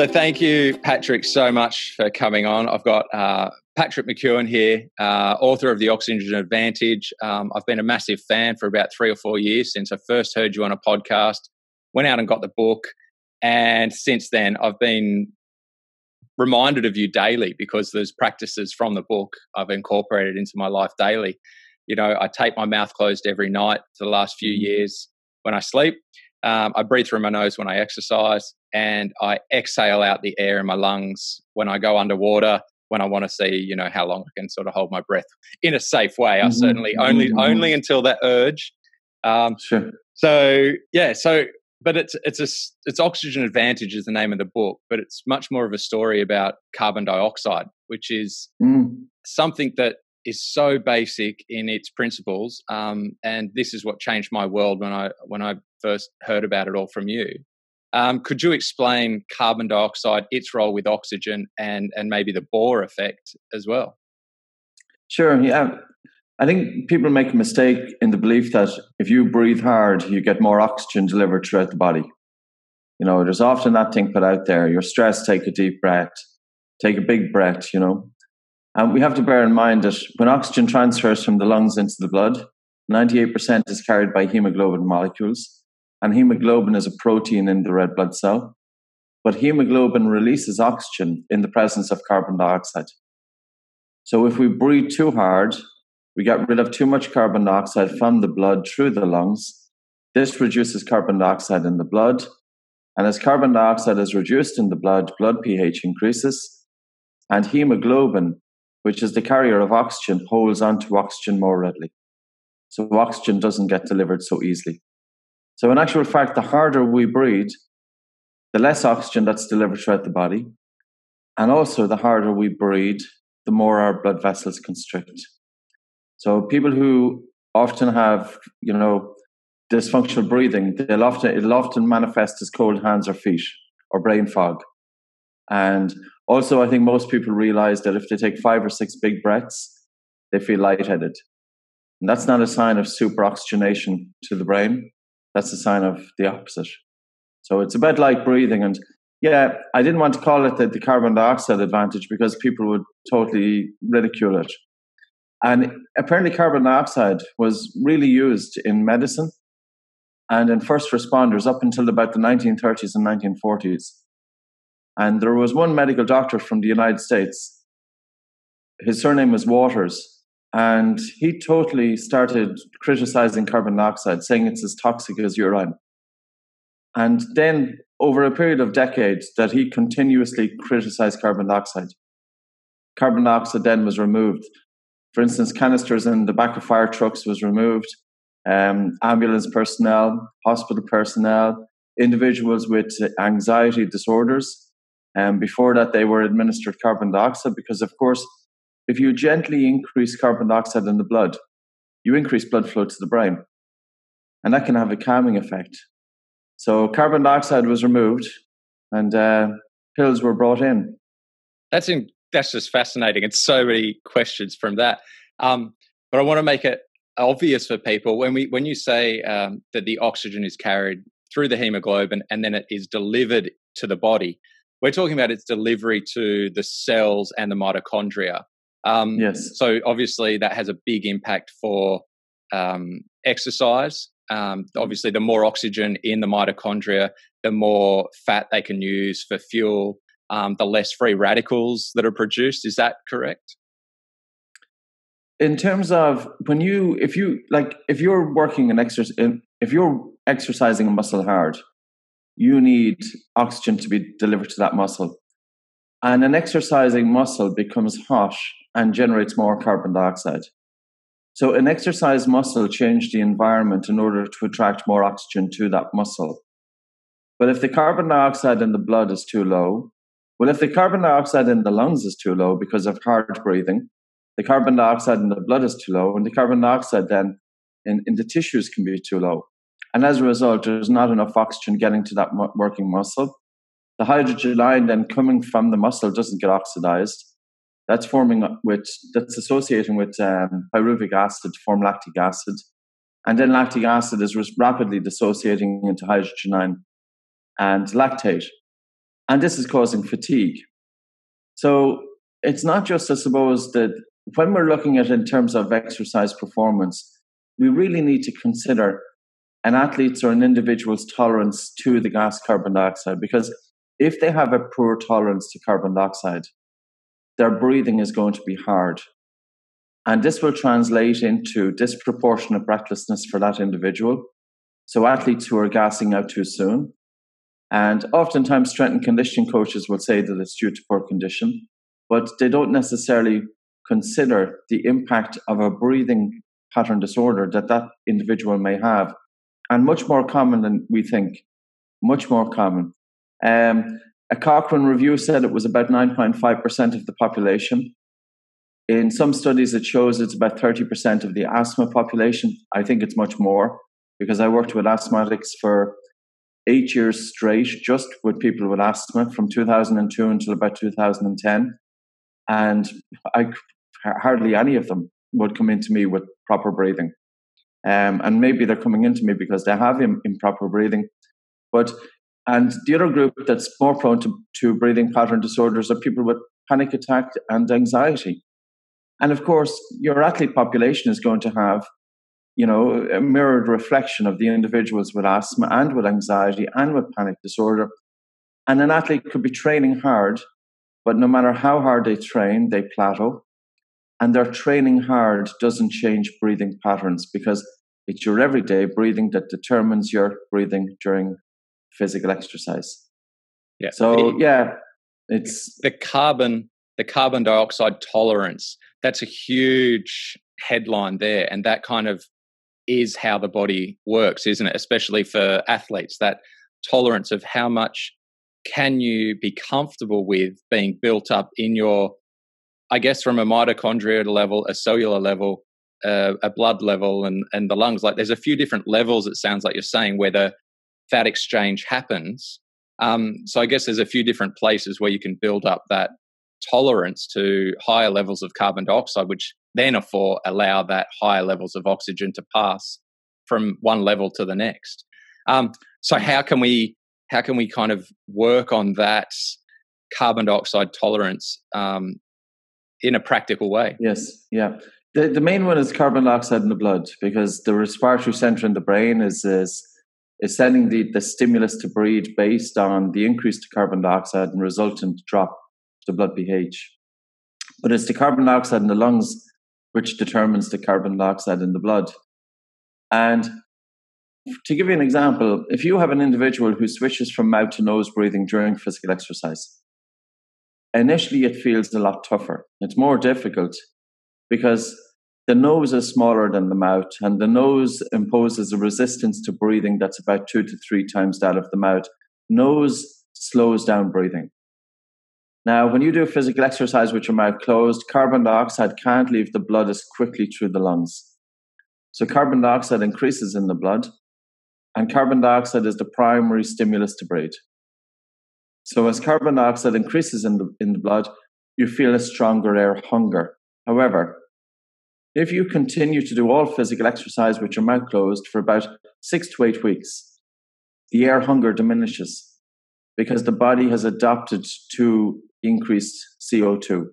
So thank you, Patrick, so much for coming on. I've got uh, Patrick McKeown here, uh, author of The Oxygen Advantage. Um, I've been a massive fan for about three or four years since I first heard you on a podcast, went out and got the book. And since then, I've been reminded of you daily because there's practices from the book I've incorporated into my life daily. You know, I tape my mouth closed every night for the last few mm-hmm. years when I sleep. Um, I breathe through my nose when I exercise, and I exhale out the air in my lungs when I go underwater. When I want to see, you know, how long I can sort of hold my breath in a safe way. I mm-hmm. certainly only mm-hmm. only until that urge. Um, sure. So yeah, so but it's it's a it's oxygen advantage is the name of the book, but it's much more of a story about carbon dioxide, which is mm. something that is so basic in its principles. Um, and this is what changed my world when I when I first heard about it all from you. Um, could you explain carbon dioxide, its role with oxygen, and and maybe the Bohr effect as well? Sure. Yeah. I think people make a mistake in the belief that if you breathe hard, you get more oxygen delivered throughout the body. You know, there's often that thing put out there. You're stressed, take a deep breath, take a big breath, you know. And we have to bear in mind that when oxygen transfers from the lungs into the blood, 98% is carried by hemoglobin molecules and hemoglobin is a protein in the red blood cell. But hemoglobin releases oxygen in the presence of carbon dioxide. So if we breathe too hard, we get rid of too much carbon dioxide from the blood through the lungs. This reduces carbon dioxide in the blood. And as carbon dioxide is reduced in the blood, blood pH increases. And hemoglobin, which is the carrier of oxygen, holds onto oxygen more readily. So oxygen doesn't get delivered so easily. So, in actual fact, the harder we breathe, the less oxygen that's delivered throughout the body. And also, the harder we breathe, the more our blood vessels constrict. So, people who often have, you know, dysfunctional breathing, they'll often, it'll often manifest as cold hands or feet or brain fog. And also, I think most people realize that if they take five or six big breaths, they feel lightheaded. And that's not a sign of super oxygenation to the brain that's a sign of the opposite. So it's a bit like breathing. And yeah, I didn't want to call it the, the carbon dioxide advantage because people would totally ridicule it. And apparently, carbon dioxide was really used in medicine and in first responders up until about the 1930s and 1940s. And there was one medical doctor from the United States. His surname was Waters, and he totally started criticizing carbon dioxide, saying it's as toxic as urine. And then, over a period of decades, that he continuously criticized carbon dioxide. Carbon dioxide then was removed. For instance, canisters in the back of fire trucks was removed. Um, ambulance personnel, hospital personnel, individuals with anxiety disorders. And um, before that, they were administered carbon dioxide because, of course, if you gently increase carbon dioxide in the blood, you increase blood flow to the brain. And that can have a calming effect. So carbon dioxide was removed and uh, pills were brought in. That's in, that's just fascinating. And so many questions from that. Um, but I want to make it obvious for people when we when you say um, that the oxygen is carried through the hemoglobin and then it is delivered to the body, we're talking about its delivery to the cells and the mitochondria. Um, yes. So obviously that has a big impact for um, exercise. Um, obviously, the more oxygen in the mitochondria, the more fat they can use for fuel. Um, the less free radicals that are produced. Is that correct? In terms of when you, if you like, if you're working an exercise, if you're exercising a muscle hard, you need oxygen to be delivered to that muscle. And an exercising muscle becomes hot and generates more carbon dioxide. So, an exercise muscle changed the environment in order to attract more oxygen to that muscle. But if the carbon dioxide in the blood is too low, well, if the carbon dioxide in the lungs is too low because of hard breathing, the carbon dioxide in the blood is too low, and the carbon dioxide then in, in the tissues can be too low. And as a result, there's not enough oxygen getting to that working muscle. The hydrogen ion then coming from the muscle doesn't get oxidized that's forming with that's associating with um, pyruvic acid to form lactic acid, and then lactic acid is rapidly dissociating into hydrogen ion and lactate. And this is causing fatigue. So it's not just, I suppose, that when we're looking at in terms of exercise performance, we really need to consider an athlete's or an individual's tolerance to the gas carbon dioxide because if they have a poor tolerance to carbon dioxide, their breathing is going to be hard. And this will translate into disproportionate breathlessness for that individual. So, athletes who are gassing out too soon. And oftentimes, strength and conditioning coaches will say that it's due to poor condition, but they don't necessarily consider the impact of a breathing pattern disorder that that individual may have. And much more common than we think, much more common. Um, a Cochrane review said it was about 9.5% of the population. In some studies, it shows it's about 30% of the asthma population. I think it's much more because I worked with asthmatics for eight years straight, just with people with asthma from 2002 until about 2010. And I, hardly any of them would come into me with proper breathing. Um, and maybe they're coming into me because they have Im- improper breathing. But and the other group that's more prone to, to breathing pattern disorders are people with panic attack and anxiety. And of course, your athlete population is going to have, you know, a mirrored reflection of the individuals with asthma and with anxiety and with panic disorder. And an athlete could be training hard, but no matter how hard they train, they plateau. And their training hard doesn't change breathing patterns because it's your everyday breathing that determines your breathing during physical exercise. Yeah. So yeah, it's the carbon the carbon dioxide tolerance. That's a huge headline there, and that kind of is how the body works, isn't it? Especially for athletes, that tolerance of how much can you be comfortable with being built up in your, I guess, from a mitochondrial level, a cellular level, uh, a blood level, and and the lungs. Like, there's a few different levels. It sounds like you're saying where the fat exchange happens. Um, so I guess there's a few different places where you can build up that tolerance to higher levels of carbon dioxide, which then for allow that higher levels of oxygen to pass from one level to the next. Um, so how can we how can we kind of work on that carbon dioxide tolerance um, in a practical way? Yes, yeah. The the main one is carbon dioxide in the blood because the respiratory center in the brain is is is sending the, the stimulus to breathe based on the increase to carbon dioxide and resultant drop to blood pH. But it's the carbon dioxide in the lungs which determines the carbon dioxide in the blood. And to give you an example, if you have an individual who switches from mouth to nose breathing during physical exercise, initially it feels a lot tougher. It's more difficult because the nose is smaller than the mouth, and the nose imposes a resistance to breathing that's about two to three times that of the mouth. Nose slows down breathing. Now, when you do physical exercise with your mouth closed, carbon dioxide can't leave the blood as quickly through the lungs. So, carbon dioxide increases in the blood, and carbon dioxide is the primary stimulus to breathe. So, as carbon dioxide increases in the, in the blood, you feel a stronger air hunger. However, if you continue to do all physical exercise with your mouth closed for about six to eight weeks, the air hunger diminishes because the body has adapted to increased CO2.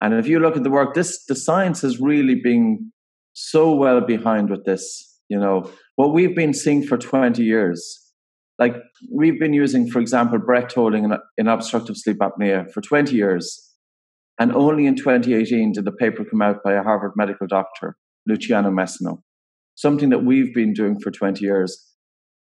And if you look at the work, this the science has really been so well behind with this. You know, what we've been seeing for 20 years, like we've been using, for example, breath holding in, in obstructive sleep apnea for 20 years. And only in 2018 did the paper come out by a Harvard medical doctor, Luciano Messino, something that we've been doing for 20 years.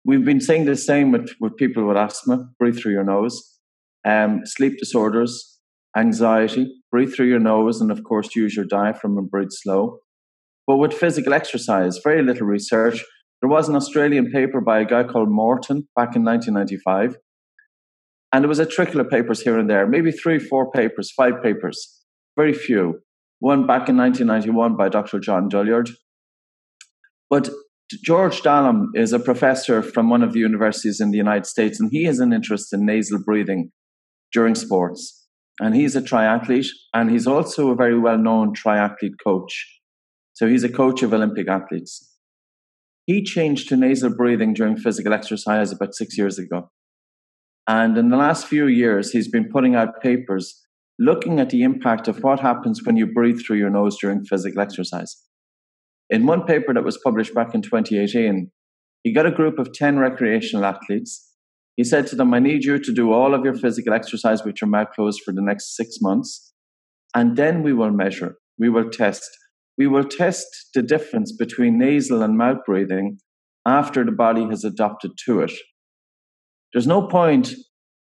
We've been saying the same with, with people with asthma, breathe through your nose, um, sleep disorders, anxiety, breathe through your nose, and of course, use your diaphragm and breathe slow. But with physical exercise, very little research. There was an Australian paper by a guy called Morton back in 1995 and there was a trickle of papers here and there, maybe three, four papers, five papers, very few. One back in 1991 by Dr. John Douillard. But George Dallam is a professor from one of the universities in the United States, and he has an interest in nasal breathing during sports. And he's a triathlete, and he's also a very well known triathlete coach. So he's a coach of Olympic athletes. He changed to nasal breathing during physical exercise about six years ago. And in the last few years, he's been putting out papers looking at the impact of what happens when you breathe through your nose during physical exercise. In one paper that was published back in 2018, he got a group of 10 recreational athletes. He said to them, I need you to do all of your physical exercise with your mouth closed for the next six months. And then we will measure, we will test. We will test the difference between nasal and mouth breathing after the body has adapted to it. There's no point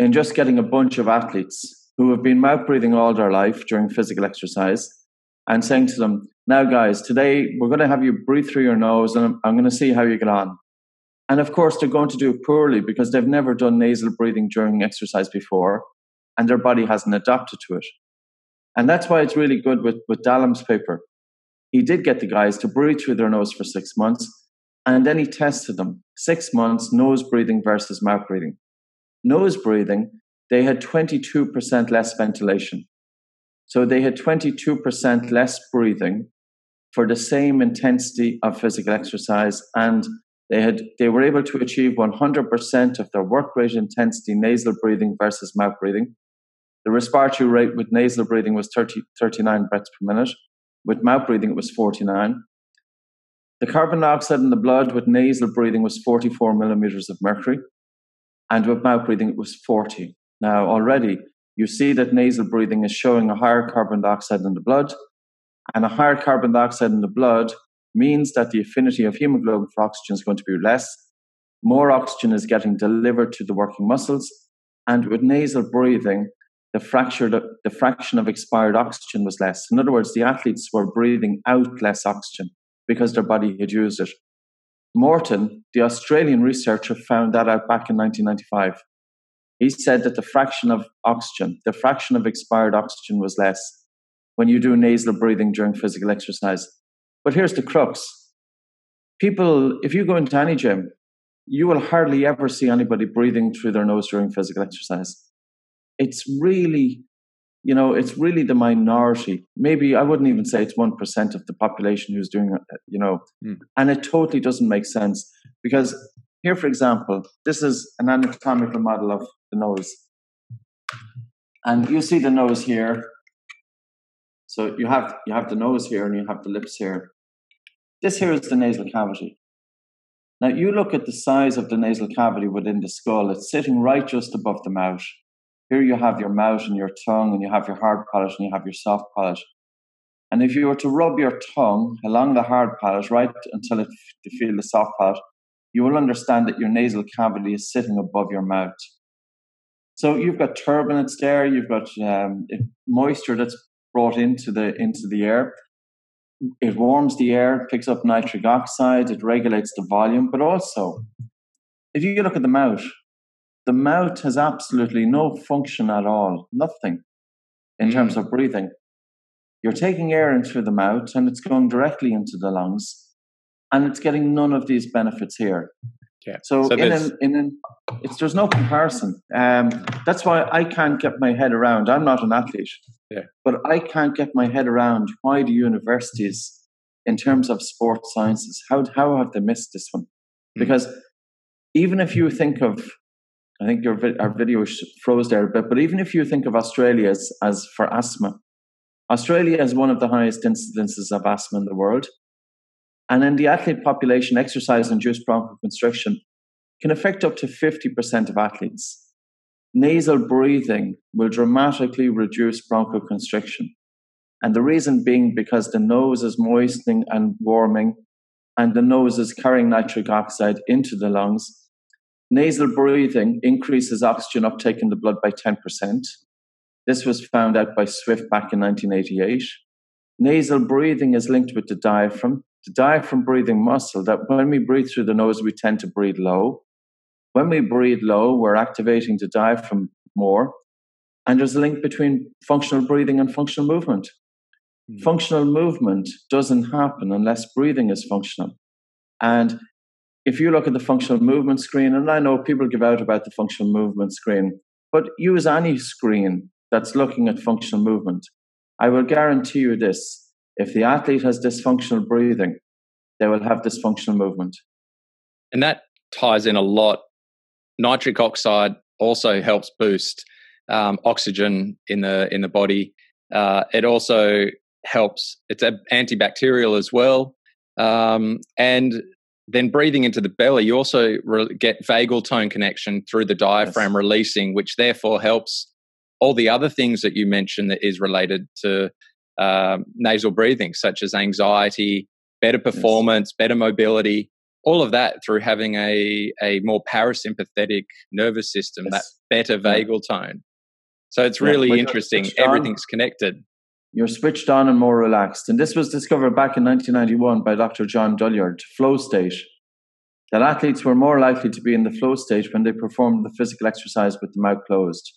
in just getting a bunch of athletes who have been mouth breathing all their life during physical exercise and saying to them, Now, guys, today we're going to have you breathe through your nose and I'm, I'm going to see how you get on. And of course, they're going to do poorly because they've never done nasal breathing during exercise before and their body hasn't adapted to it. And that's why it's really good with, with Dallam's paper. He did get the guys to breathe through their nose for six months and then he tested them six months nose breathing versus mouth breathing. Nose breathing, they had 22% less ventilation. So they had 22% less breathing for the same intensity of physical exercise and they had they were able to achieve 100% of their work rate intensity nasal breathing versus mouth breathing. The respiratory rate with nasal breathing was 30, 39 breaths per minute. With mouth breathing, it was 49. The carbon dioxide in the blood with nasal breathing was 44 millimeters of mercury, and with mouth breathing, it was 40. Now, already, you see that nasal breathing is showing a higher carbon dioxide in the blood, and a higher carbon dioxide in the blood means that the affinity of hemoglobin for oxygen is going to be less. More oxygen is getting delivered to the working muscles, and with nasal breathing, the, the fraction of expired oxygen was less. In other words, the athletes were breathing out less oxygen because their body had used it. Morton, the Australian researcher, found that out back in 1995. He said that the fraction of oxygen, the fraction of expired oxygen was less when you do nasal breathing during physical exercise. But here's the crux people, if you go into any gym, you will hardly ever see anybody breathing through their nose during physical exercise. It's really you know, it's really the minority. Maybe I wouldn't even say it's 1% of the population who's doing it, you know, mm. and it totally doesn't make sense because here, for example, this is an anatomical model of the nose. And you see the nose here. So you have you have the nose here and you have the lips here. This here is the nasal cavity. Now you look at the size of the nasal cavity within the skull, it's sitting right just above the mouth. Here you have your mouth and your tongue, and you have your hard palate and you have your soft palate. And if you were to rub your tongue along the hard palate right until it, you feel the soft palate, you will understand that your nasal cavity is sitting above your mouth. So you've got turbulence there, you've got um, moisture that's brought into the into the air. It warms the air, picks up nitric oxide, it regulates the volume, but also if you look at the mouth, the mouth has absolutely no function at all, nothing in terms of breathing. You're taking air in through the mouth and it's going directly into the lungs, and it's getting none of these benefits here. Yeah. So, so in an, in an, it's there's no comparison. Um, that's why I can't get my head around. I'm not an athlete, yeah. but I can't get my head around why the universities, in terms of sports sciences, how how have they missed this one? Hmm. Because even if you think of I think your our video froze there a bit, but even if you think of Australia as, as for asthma, Australia is one of the highest incidences of asthma in the world. And in the athlete population, exercise induced bronchoconstriction can affect up to 50% of athletes. Nasal breathing will dramatically reduce bronchoconstriction. And the reason being because the nose is moistening and warming, and the nose is carrying nitric oxide into the lungs, Nasal breathing increases oxygen uptake in the blood by 10%. This was found out by Swift back in 1988. Nasal breathing is linked with the diaphragm, the diaphragm breathing muscle, that when we breathe through the nose, we tend to breathe low. When we breathe low, we're activating the diaphragm more. And there's a link between functional breathing and functional movement. Mm. Functional movement doesn't happen unless breathing is functional. And if you look at the functional movement screen, and I know people give out about the functional movement screen, but use any screen that's looking at functional movement. I will guarantee you this if the athlete has dysfunctional breathing, they will have dysfunctional movement. And that ties in a lot. Nitric oxide also helps boost um, oxygen in the in the body. Uh, it also helps. It's antibacterial as well, um, and then breathing into the belly, you also re- get vagal tone connection through the diaphragm yes. releasing, which therefore helps all the other things that you mentioned that is related to um, nasal breathing, such as anxiety, better performance, yes. better mobility, all of that through having a, a more parasympathetic nervous system, yes. that better vagal yeah. tone. So it's really yeah, interesting. Everything's connected. You're switched on and more relaxed. And this was discovered back in 1991 by Dr. John Douillard, flow state. That athletes were more likely to be in the flow state when they performed the physical exercise with the mouth closed,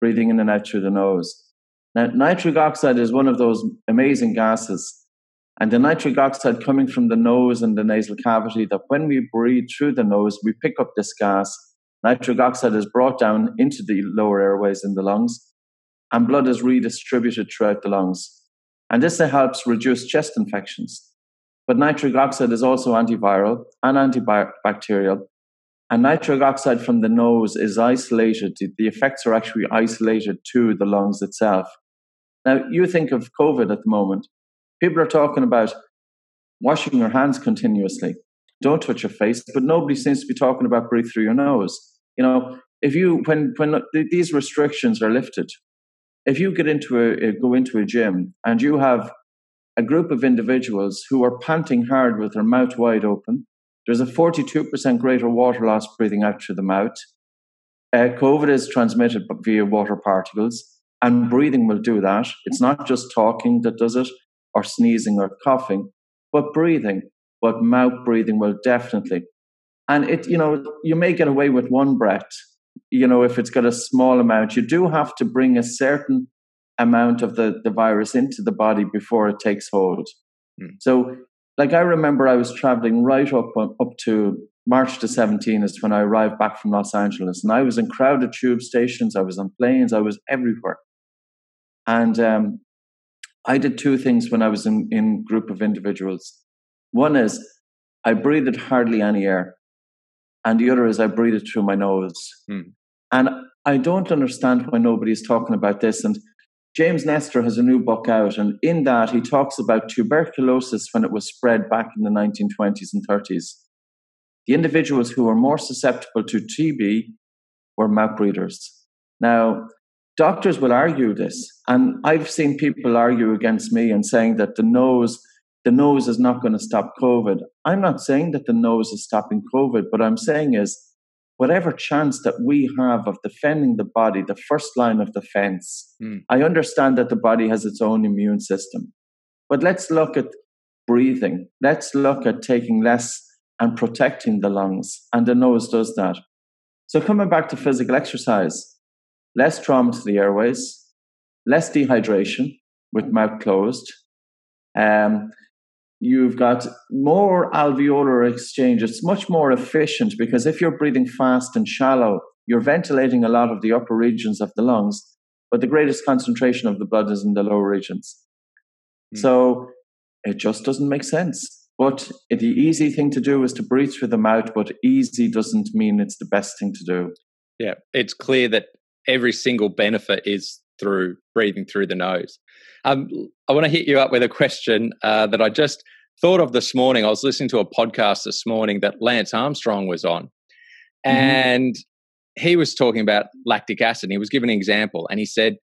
breathing in and out through the nose. Now, nitric oxide is one of those amazing gases. And the nitric oxide coming from the nose and the nasal cavity, that when we breathe through the nose, we pick up this gas. Nitric oxide is brought down into the lower airways in the lungs, and blood is redistributed throughout the lungs. And this helps reduce chest infections. But nitric oxide is also antiviral and antibacterial. And nitric oxide from the nose is isolated. The effects are actually isolated to the lungs itself. Now, you think of COVID at the moment. People are talking about washing your hands continuously. Don't touch your face, but nobody seems to be talking about breathe through your nose. You know, if you when when these restrictions are lifted, if you get into a go into a gym and you have a group of individuals who are panting hard with their mouth wide open, there's a 42% greater water loss breathing out through the mouth. Uh, COVID is transmitted via water particles. And breathing will do that. It's not just talking that does it, or sneezing or coughing, but breathing. But mouth breathing will definitely. And it, you know, you may get away with one breath, you know, if it's got a small amount. You do have to bring a certain amount of the, the virus into the body before it takes hold. Mm. So, like, I remember I was traveling right up, up to March the 17th is when I arrived back from Los Angeles. And I was in crowded tube stations, I was on planes, I was everywhere. And um, I did two things when I was in, in group of individuals. One is I breathed hardly any air, and the other is I breathe it through my nose. Hmm. And I don't understand why nobody's talking about this. And James Nestor has a new book out, and in that he talks about tuberculosis when it was spread back in the 1920s and 30s. The individuals who were more susceptible to TB were mouth breathers. Now, doctors will argue this, and I've seen people argue against me and saying that the nose, the nose is not going to stop COVID. I'm not saying that the nose is stopping COVID, but I'm saying is whatever chance that we have of defending the body, the first line of defense. Mm. I understand that the body has its own immune system, but let's look at breathing. Let's look at taking less and protecting the lungs, and the nose does that. So coming back to physical exercise, less trauma to the airways, less dehydration with mouth closed. Um, you've got more alveolar exchange. It's much more efficient because if you're breathing fast and shallow, you're ventilating a lot of the upper regions of the lungs, but the greatest concentration of the blood is in the lower regions. Mm. So it just doesn't make sense. But the easy thing to do is to breathe through the mouth, but easy doesn't mean it's the best thing to do. Yeah, it's clear that every single benefit is through breathing through the nose. Um, I want to hit you up with a question uh, that I just thought of this morning. I was listening to a podcast this morning that Lance Armstrong was on, mm-hmm. and he was talking about lactic acid. And he was giving an example, and he said,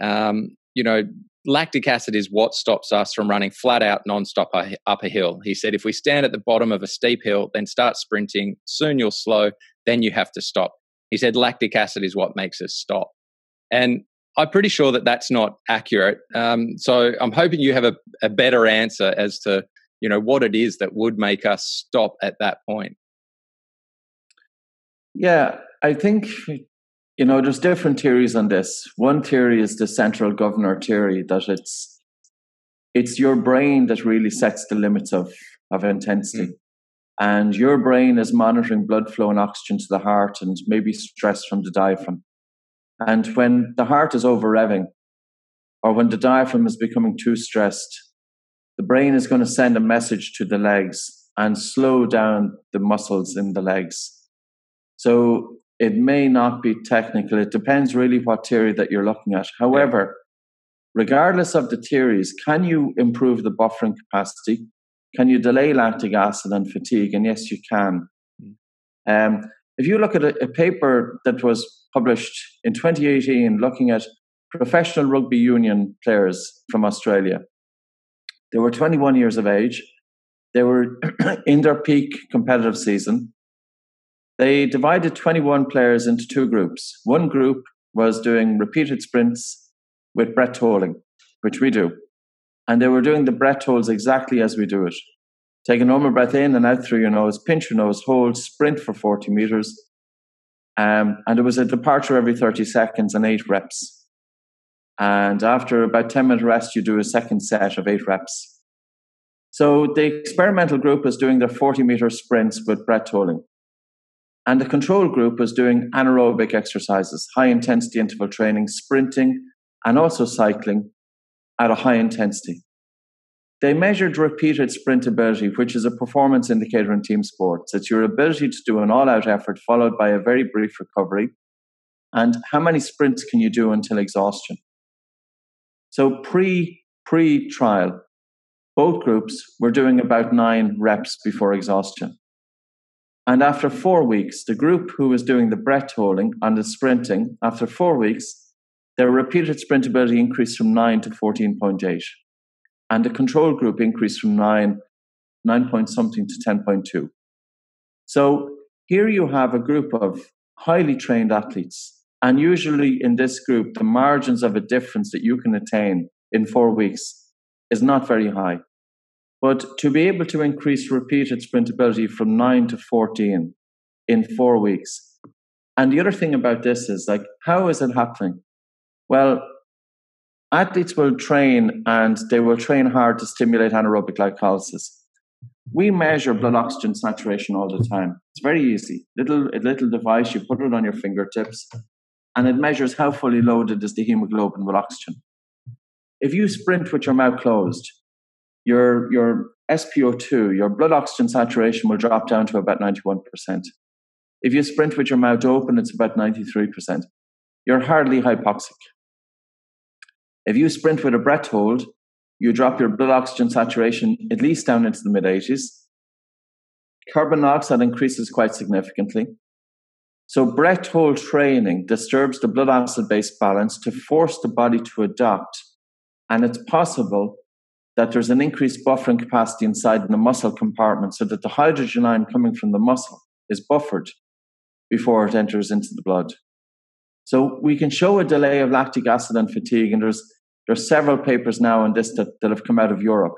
um, you know, lactic acid is what stops us from running flat out nonstop up a hill. He said, if we stand at the bottom of a steep hill, then start sprinting, soon you'll slow, then you have to stop. He said lactic acid is what makes us stop. And I'm pretty sure that that's not accurate. Um, so I'm hoping you have a, a better answer as to you know what it is that would make us stop at that point. Yeah, I think you know there's different theories on this. One theory is the central governor theory that it's it's your brain that really sets the limits of of intensity. Mm and your brain is monitoring blood flow and oxygen to the heart and maybe stress from the diaphragm. And when the heart is over revving, or when the diaphragm is becoming too stressed, the brain is going to send a message to the legs and slow down the muscles in the legs. So it may not be technical. It depends really what theory that you're looking at. However, regardless of the theories, can you improve the buffering capacity? Can you delay lactic acid and fatigue? And yes, you can. Hmm. Um, if you look at a, a paper that was published in 2018 looking at professional rugby union players from Australia, they were 21 years of age. They were in their peak competitive season. They divided 21 players into two groups. One group was doing repeated sprints with breath holding, which we do. And they were doing the breath holds exactly as we do it. Take a normal breath in and out through your nose, pinch your nose, hold, sprint for 40 meters. Um, and it was a departure every 30 seconds and eight reps. And after about 10 minute rest, you do a second set of eight reps. So the experimental group was doing their 40 meter sprints with breath holding. And the control group was doing anaerobic exercises, high intensity interval training, sprinting, and also cycling at a high intensity. They measured repeated sprintability, which is a performance indicator in team sports. It's your ability to do an all out effort followed by a very brief recovery. And how many sprints can you do until exhaustion? So pre pre trial, both groups were doing about nine reps before exhaustion. And after four weeks, the group who was doing the breath holding and the sprinting, after four weeks, their repeated sprintability increased from 9 to 14.8. And the control group increased from 9, 9 point something to 10.2. So here you have a group of highly trained athletes. And usually in this group, the margins of a difference that you can attain in four weeks is not very high. But to be able to increase repeated sprintability from 9 to 14 in four weeks. And the other thing about this is like, how is it happening? Well, athletes will train and they will train hard to stimulate anaerobic glycolysis. We measure blood oxygen saturation all the time. It's very easy. Little a little device, you put it on your fingertips, and it measures how fully loaded is the hemoglobin with oxygen. If you sprint with your mouth closed, your your SpO2, your blood oxygen saturation will drop down to about 91%. If you sprint with your mouth open, it's about 93%. You're hardly hypoxic. If you sprint with a breath hold, you drop your blood oxygen saturation at least down into the mid 80s. Carbon dioxide increases quite significantly. So, breath hold training disturbs the blood acid base balance to force the body to adapt. And it's possible that there's an increased buffering capacity inside in the muscle compartment so that the hydrogen ion coming from the muscle is buffered before it enters into the blood. So we can show a delay of lactic acid and fatigue, and there's there's several papers now on this that, that have come out of Europe.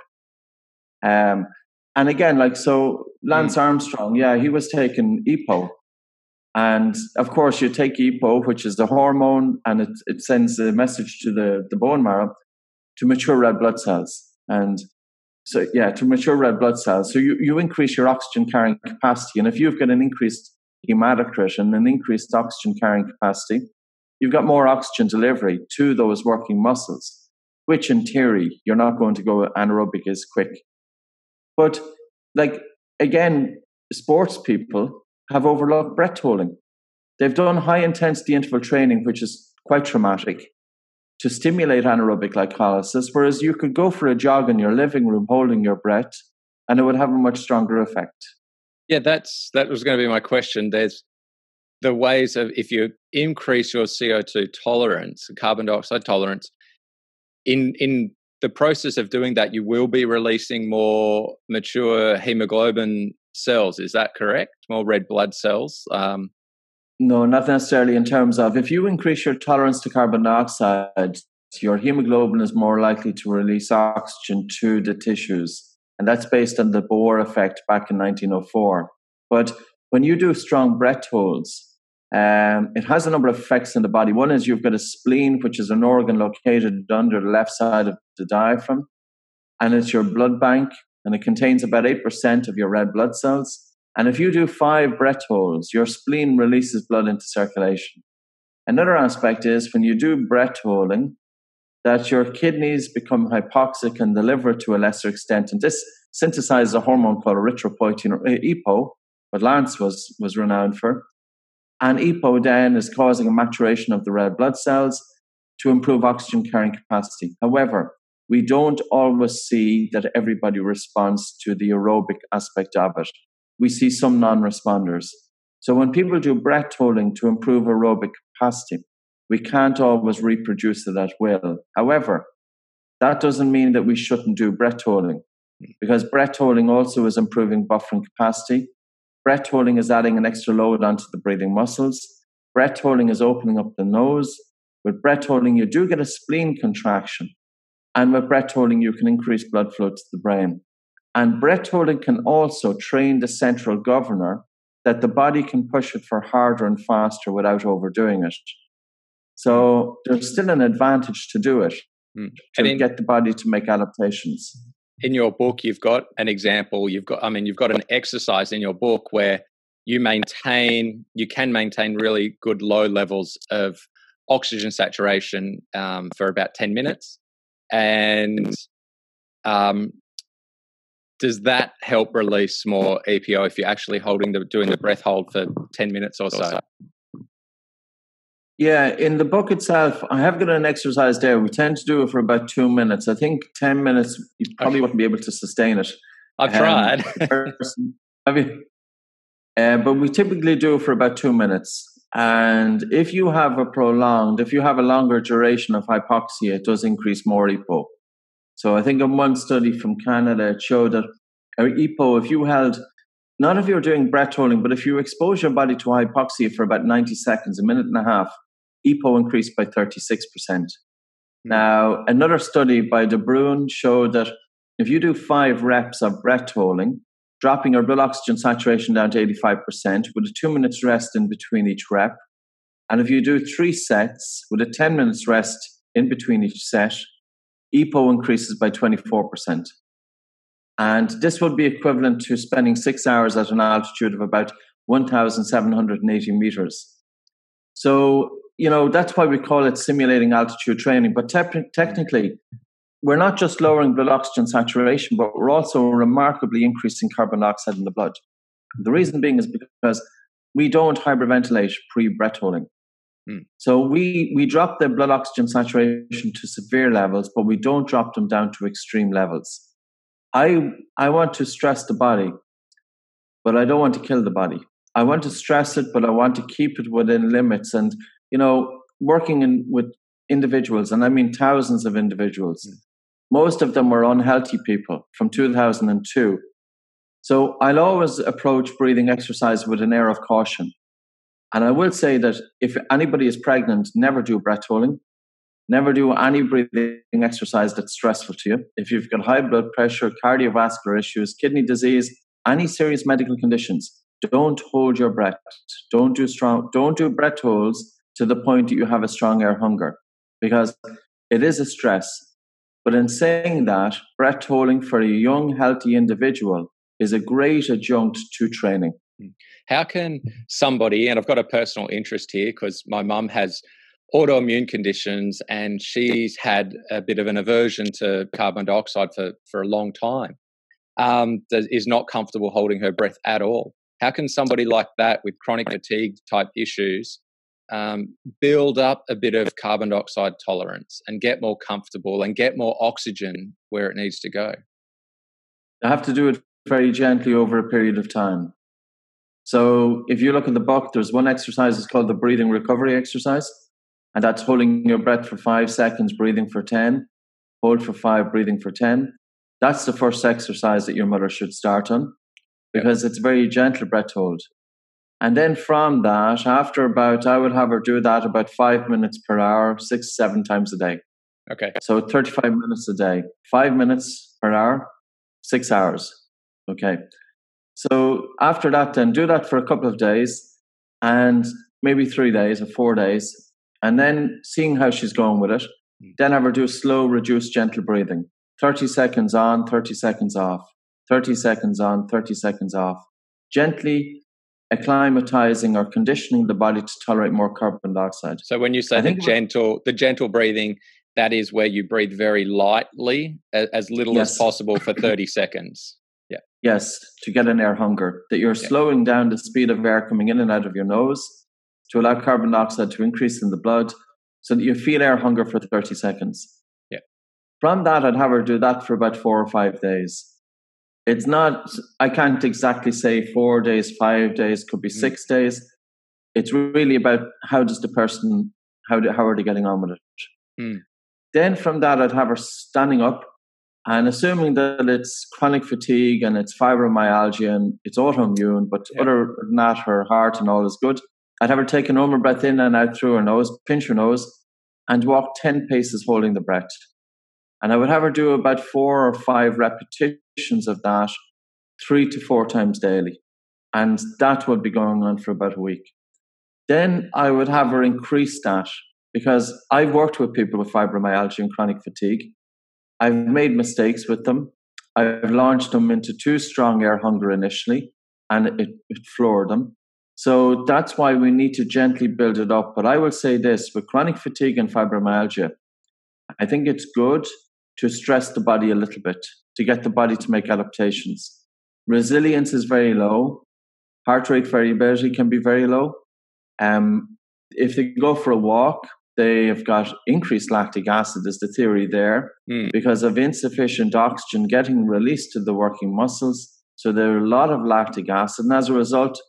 Um, and again, like so, Lance mm. Armstrong, yeah, he was taking EPO, and of course, you take EPO, which is the hormone, and it it sends a message to the the bone marrow to mature red blood cells, and so yeah, to mature red blood cells. So you you increase your oxygen carrying capacity, and if you've got an increased hematocrit and an increased oxygen carrying capacity, you've got more oxygen delivery to those working muscles, which in theory, you're not going to go anaerobic as quick. But like, again, sports people have overlooked breath holding. They've done high intensity interval training, which is quite traumatic to stimulate anaerobic glycolysis, whereas you could go for a jog in your living room holding your breath and it would have a much stronger effect. Yeah, that's that was going to be my question. There's the ways of if you increase your CO2 tolerance, carbon dioxide tolerance, in in the process of doing that, you will be releasing more mature hemoglobin cells. Is that correct? More red blood cells. Um, no, not necessarily. In terms of if you increase your tolerance to carbon dioxide, your hemoglobin is more likely to release oxygen to the tissues, and that's based on the Bohr effect back in 1904. But when you do strong breath holds, um, it has a number of effects in the body. One is you've got a spleen, which is an organ located under the left side of the diaphragm, and it's your blood bank, and it contains about 8% of your red blood cells. And if you do five breath holds, your spleen releases blood into circulation. Another aspect is when you do breath holding, that your kidneys become hypoxic and the liver to a lesser extent. And this synthesizes a hormone called erythropoietin or EPO, what Lance was, was renowned for. And EPO is causing a maturation of the red blood cells to improve oxygen carrying capacity. However, we don't always see that everybody responds to the aerobic aspect of it. We see some non responders. So when people do breath holding to improve aerobic capacity, we can't always reproduce it at will. However, that doesn't mean that we shouldn't do breath holding because breath holding also is improving buffering capacity. Breath holding is adding an extra load onto the breathing muscles. Breath holding is opening up the nose. With breath holding, you do get a spleen contraction. And with breath holding, you can increase blood flow to the brain. And breath holding can also train the central governor that the body can push it for harder and faster without overdoing it. So there's still an advantage to do it, mm. to in, get the body to make adaptations. In your book, you've got an example. You've got, I mean, you've got an exercise in your book where you maintain, you can maintain really good low levels of oxygen saturation um, for about 10 minutes. And um, does that help release more EPO if you're actually holding the doing the breath hold for 10 minutes or so? Yeah, in the book itself, I have got an exercise there. We tend to do it for about two minutes. I think 10 minutes, you probably wouldn't be able to sustain it. I've um, tried. have you? Uh, but we typically do it for about two minutes. And if you have a prolonged, if you have a longer duration of hypoxia, it does increase more EPO. So I think in one study from Canada, it showed that EPO, if you held, not if you're doing breath holding, but if you expose your body to hypoxia for about 90 seconds, a minute and a half, EPO increased by 36%. Hmm. Now, another study by De Bruijn showed that if you do five reps of breath holding, dropping your blood oxygen saturation down to 85% with a two minutes rest in between each rep. And if you do three sets with a 10 minutes rest in between each set, EPO increases by 24%. And this would be equivalent to spending six hours at an altitude of about 1,780 meters. So, you know, that's why we call it simulating altitude training. But te- technically, we're not just lowering blood oxygen saturation, but we're also remarkably increasing carbon dioxide in the blood. The reason being is because we don't hyperventilate pre breath holding. Mm. So we, we drop the blood oxygen saturation to severe levels, but we don't drop them down to extreme levels. I, I want to stress the body, but I don't want to kill the body. I want to stress it, but I want to keep it within limits. And, you know, working in, with individuals, and I mean thousands of individuals, mm. Most of them were unhealthy people from 2002. So I'll always approach breathing exercise with an air of caution. And I will say that if anybody is pregnant, never do breath holding. Never do any breathing exercise that's stressful to you. If you've got high blood pressure, cardiovascular issues, kidney disease, any serious medical conditions, don't hold your breath. Don't do strong, don't do breath holds to the point that you have a strong air hunger because it is a stress but in saying that, breath holding for a young, healthy individual is a great adjunct to training. Hmm. How can somebody, and I've got a personal interest here because my mum has autoimmune conditions and she's had a bit of an aversion to carbon dioxide for, for a long time, um, is not comfortable holding her breath at all. How can somebody like that with chronic fatigue type issues um, build up a bit of carbon dioxide tolerance and get more comfortable and get more oxygen where it needs to go? I have to do it very gently over a period of time. So if you look at the book, there's one exercise it's called the breathing recovery exercise, and that's holding your breath for five seconds, breathing for 10, hold for five, breathing for 10. That's the first exercise that your mother should start on because yep. it's a very gentle breath hold. And then from that, after about, I would have her do that about five minutes per hour, six, seven times a day. Okay. So 35 minutes a day, five minutes per hour, six hours. Okay. So after that, then do that for a couple of days and maybe three days or four days. And then seeing how she's going with it. Hmm. Then have her do slow, reduced, gentle breathing 30 seconds on, 30 seconds off, 30 seconds on, 30 seconds off. Gently acclimatizing or conditioning the body to tolerate more carbon dioxide. So when you say I the gentle, the gentle breathing, that is where you breathe very lightly, as little yes. as possible for 30 seconds. Yeah. Yes, to get an air hunger, that you're yeah. slowing down the speed of air coming in and out of your nose to allow carbon dioxide to increase in the blood so that you feel air hunger for 30 seconds. Yeah. From that, I'd have her do that for about four or five days. It's not, I can't exactly say four days, five days, could be mm. six days. It's really about how does the person, how, do, how are they getting on with it. Mm. Then from that, I'd have her standing up and assuming that it's chronic fatigue and it's fibromyalgia and it's autoimmune, but yeah. other than that, her heart and all is good, I'd have her take a normal breath in and out through her nose, pinch her nose, and walk 10 paces holding the breath. And I would have her do about four or five repetitions of that, three to four times daily. And that would be going on for about a week. Then I would have her increase that because I've worked with people with fibromyalgia and chronic fatigue. I've made mistakes with them. I've launched them into too strong air hunger initially, and it, it floored them. So that's why we need to gently build it up. But I will say this with chronic fatigue and fibromyalgia, I think it's good to stress the body a little bit to get the body to make adaptations. Resilience is very low. Heart rate variability can be very low. Um, if they go for a walk, they have got increased lactic acid, is the theory there, mm. because of insufficient oxygen getting released to the working muscles. So there are a lot of lactic acid. And as a result,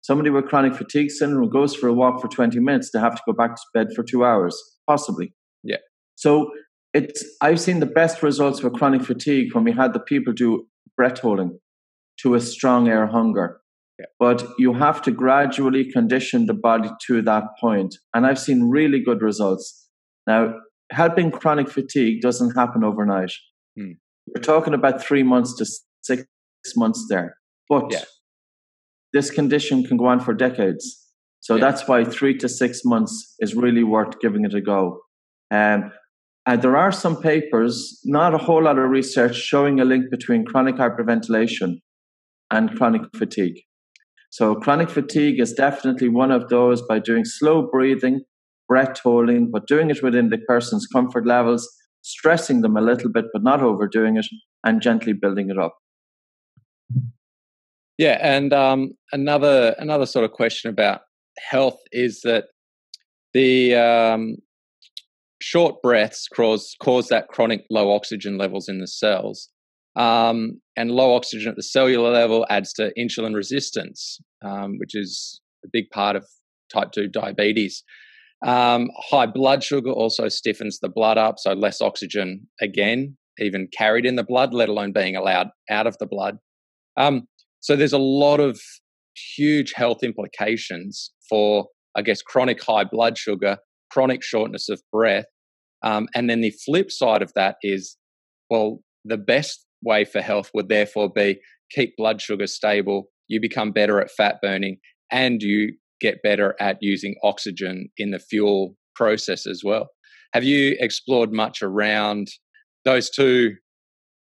somebody with chronic fatigue syndrome goes for a walk for 20 minutes, they have to go back to bed for two hours, possibly. Yeah. So it's I've seen the best results for chronic fatigue when we had the people do breath holding to a strong air hunger. Yeah. But you have to gradually condition the body to that point. And I've seen really good results. Now, helping chronic fatigue doesn't happen overnight. Hmm. We're talking about three months to six months there. But yeah. this condition can go on for decades. So yeah. that's why three to six months is really worth giving it a go. Um, and there are some papers, not a whole lot of research showing a link between chronic hyperventilation and chronic fatigue. So chronic fatigue is definitely one of those by doing slow breathing, breath holding, but doing it within the person's comfort levels, stressing them a little bit, but not overdoing it, and gently building it up. Yeah, and um, another another sort of question about health is that the um, short breaths cause cause that chronic low oxygen levels in the cells, um, and low oxygen at the cellular level adds to insulin resistance, um, which is a big part of type 2 diabetes. Um, high blood sugar also stiffens the blood up, so less oxygen again, even carried in the blood, let alone being allowed out of the blood. Um, so there's a lot of huge health implications for, I guess, chronic high blood sugar, chronic shortness of breath. Um, and then the flip side of that is, well, the best way for health would therefore be keep blood sugar stable, you become better at fat burning, and you get better at using oxygen in the fuel process as well. Have you explored much around those two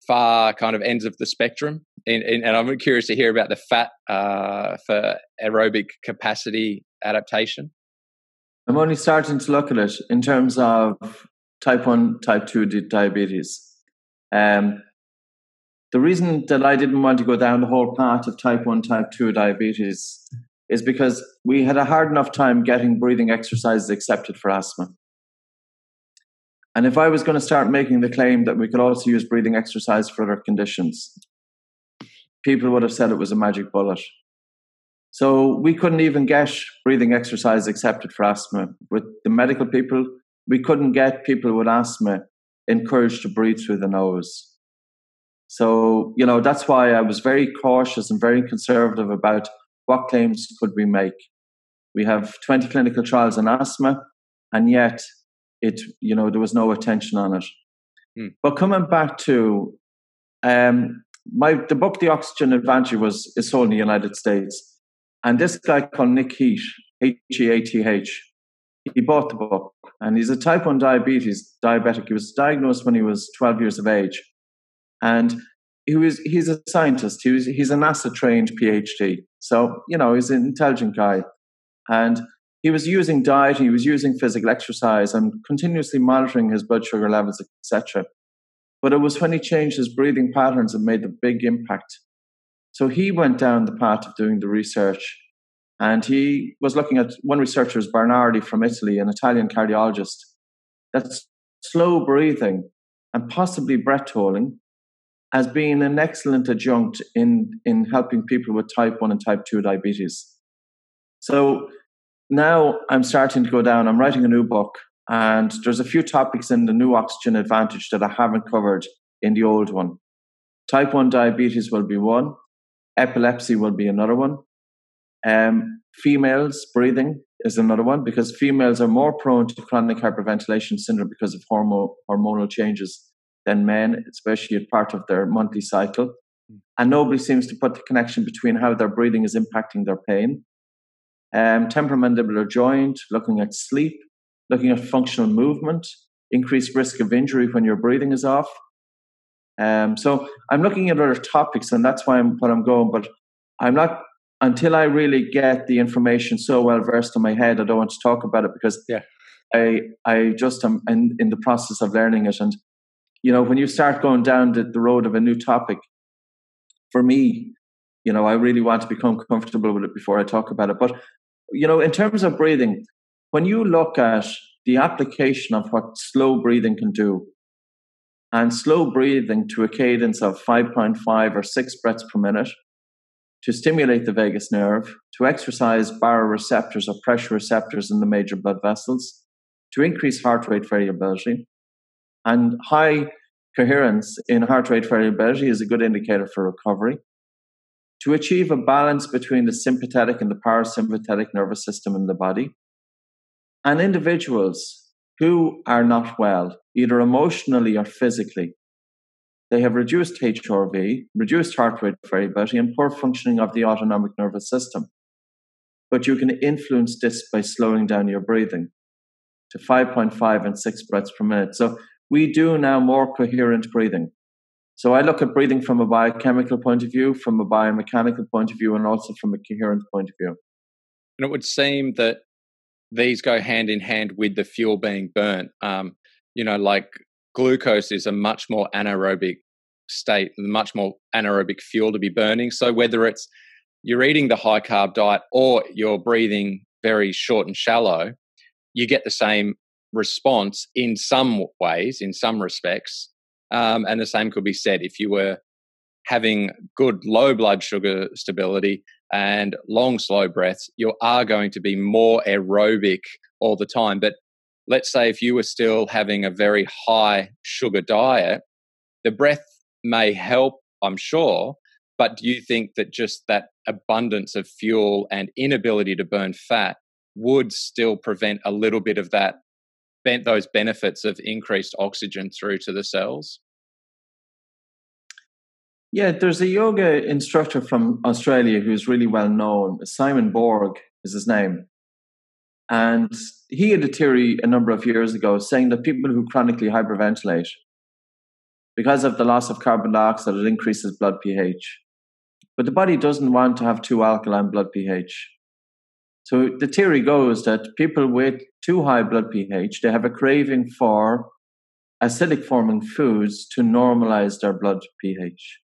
far kind of ends of the spectrum? And, and, and I'm curious to hear about the fat uh, for aerobic capacity adaptation. I'm only starting to look at it in terms of type 1, type 2 diabetes. Um, the reason that I didn't want to go down the whole path of type 1, type 2 diabetes is because we had a hard enough time getting breathing exercises accepted for asthma. And if I was going to start making the claim that we could also use breathing exercise for other conditions, people would have said it was a magic bullet. So we couldn't even get breathing exercise accepted for asthma. With the medical people, we couldn't get people with asthma encouraged to breathe through the nose. So, you know, that's why I was very cautious and very conservative about what claims could we make. We have 20 clinical trials on asthma, and yet it, you know, there was no attention on it. Hmm. But coming back to um, my the book The Oxygen Advantage was is sold in the United States. And this guy called Nick Heath, H E A T H, he bought the book and he's a type 1 diabetes diabetic. He was diagnosed when he was 12 years of age and he was he's a scientist. He was he's a NASA trained PhD. So you know he's an intelligent guy, and he was using diet. He was using physical exercise and continuously monitoring his blood sugar levels, etc. But it was when he changed his breathing patterns that made the big impact. So he went down the path of doing the research, And he was looking at one researcher is Bernardi from Italy, an Italian cardiologist, that's slow breathing and possibly breath holding as being an excellent adjunct in, in helping people with type 1 and type 2 diabetes. So now I'm starting to go down, I'm writing a new book, and there's a few topics in the new Oxygen Advantage that I haven't covered in the old one. Type 1 diabetes will be one, epilepsy will be another one. Um, females breathing is another one because females are more prone to chronic hyperventilation syndrome because of hormo- hormonal changes than men, especially as part of their monthly cycle. Hmm. And nobody seems to put the connection between how their breathing is impacting their pain. Um, temporomandibular joint, looking at sleep, looking at functional movement, increased risk of injury when your breathing is off. Um, so I'm looking at other topics, and that's why I'm what I'm going. But I'm not until I really get the information so well versed in my head. I don't want to talk about it because yeah. I I just am in, in the process of learning it, and you know, when you start going down the, the road of a new topic, for me, you know, I really want to become comfortable with it before I talk about it. But, you know, in terms of breathing, when you look at the application of what slow breathing can do, and slow breathing to a cadence of 5.5 or 6 breaths per minute to stimulate the vagus nerve, to exercise baroreceptors or pressure receptors in the major blood vessels, to increase heart rate variability, and high coherence in heart rate variability is a good indicator for recovery. To achieve a balance between the sympathetic and the parasympathetic nervous system in the body, and individuals who are not well, either emotionally or physically, they have reduced HRV, reduced heart rate variability, and poor functioning of the autonomic nervous system. But you can influence this by slowing down your breathing to 5.5 and 6 breaths per minute. So we do now more coherent breathing. So I look at breathing from a biochemical point of view, from a biomechanical point of view, and also from a coherent point of view. And it would seem that these go hand in hand with the fuel being burnt. Um, you know, like glucose is a much more anaerobic state, much more anaerobic fuel to be burning. So whether it's you're eating the high carb diet or you're breathing very short and shallow, you get the same response in some ways, in some respects. Um, and the same could be said if you were having good low blood sugar stability and long slow breaths, you are going to be more aerobic all the time. But let's say if you were still having a very high sugar diet, the breath may help, I'm sure. But do you think that just that abundance of fuel and inability to burn fat would still prevent a little bit of that those benefits of increased oxygen through to the cells? Yeah, there's a yoga instructor from Australia who's really well known. Simon Borg is his name. And he had a theory a number of years ago saying that people who chronically hyperventilate, because of the loss of carbon dioxide, it increases blood pH. But the body doesn't want to have too alkaline blood pH. So the theory goes that people with too high blood pH, they have a craving for acidic forming foods to normalize their blood pH.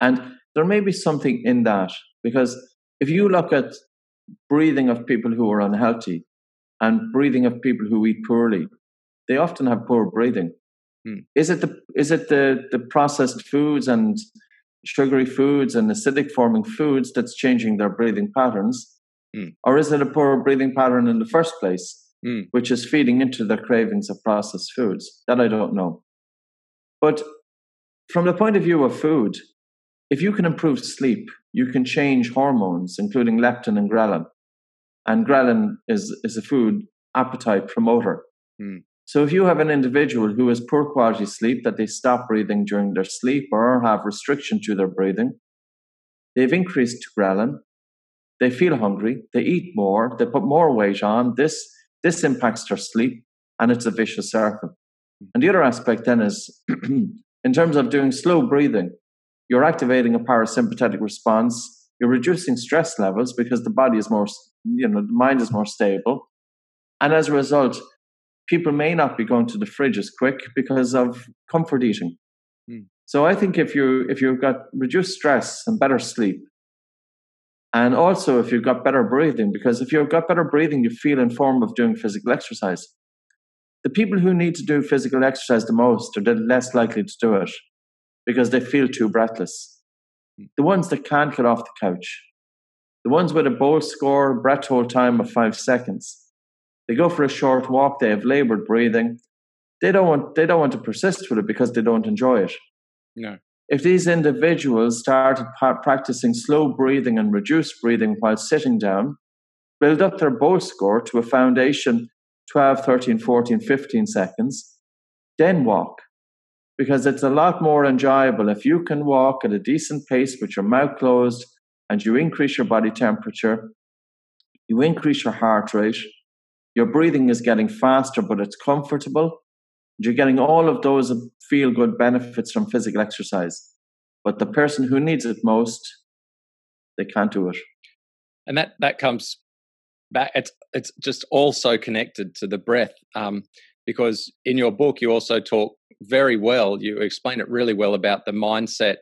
And there may be something in that because if you look at breathing of people who are unhealthy and breathing of people who eat poorly, they often have poor breathing. Hmm. Is it the is it the, the processed foods and sugary foods and acidic forming foods that's changing their breathing patterns? Mm. Or is it a poor breathing pattern in the first place, mm. which is feeding into the cravings of processed foods? That I don't know. But from the point of view of food, if you can improve sleep, you can change hormones, including leptin and ghrelin. And ghrelin is, is a food appetite promoter. Mm. So if you have an individual who has poor quality sleep, that they stop breathing during their sleep or have restriction to their breathing, they've increased ghrelin, they feel hungry, they eat more, they put more weight on. This this impacts their sleep, and it's a vicious circle. And the other aspect then is, in terms of doing slow breathing, you're activating a parasympathetic response. You're reducing stress levels because the body is more, you know, the mind is more stable, and as a result, people may not be going to the fridge as quick because of comfort eating. Mm. So I think if you if you've got reduced stress and better sleep, And also, if you've got better breathing, because if you've got better breathing, you feel in form of doing physical exercise. The people who need to do physical exercise the most are the less likely to do it because they feel too breathless. The ones that can't get off the couch, the ones with a BOLT score, breath hold time of five seconds, they go for a short walk, they have labored breathing. They don't want they don't want to persist with it because they don't enjoy it. No. If these individuals started practicing slow breathing and reduced breathing while sitting down, build up their BOLT score to a foundation 12, 13, 14, 15 seconds, then walk. Because it's a lot more enjoyable if you can walk at a decent pace with your mouth closed and you increase your body temperature, you increase your heart rate, your breathing is getting faster, but it's comfortable. You're getting all of those feel good benefits from physical exercise. But the person who needs it most, they can't do it. And that, that comes back. It's, it's just also connected to the breath. Um, because in your book, you also talk very well, you explain it really well about the mindset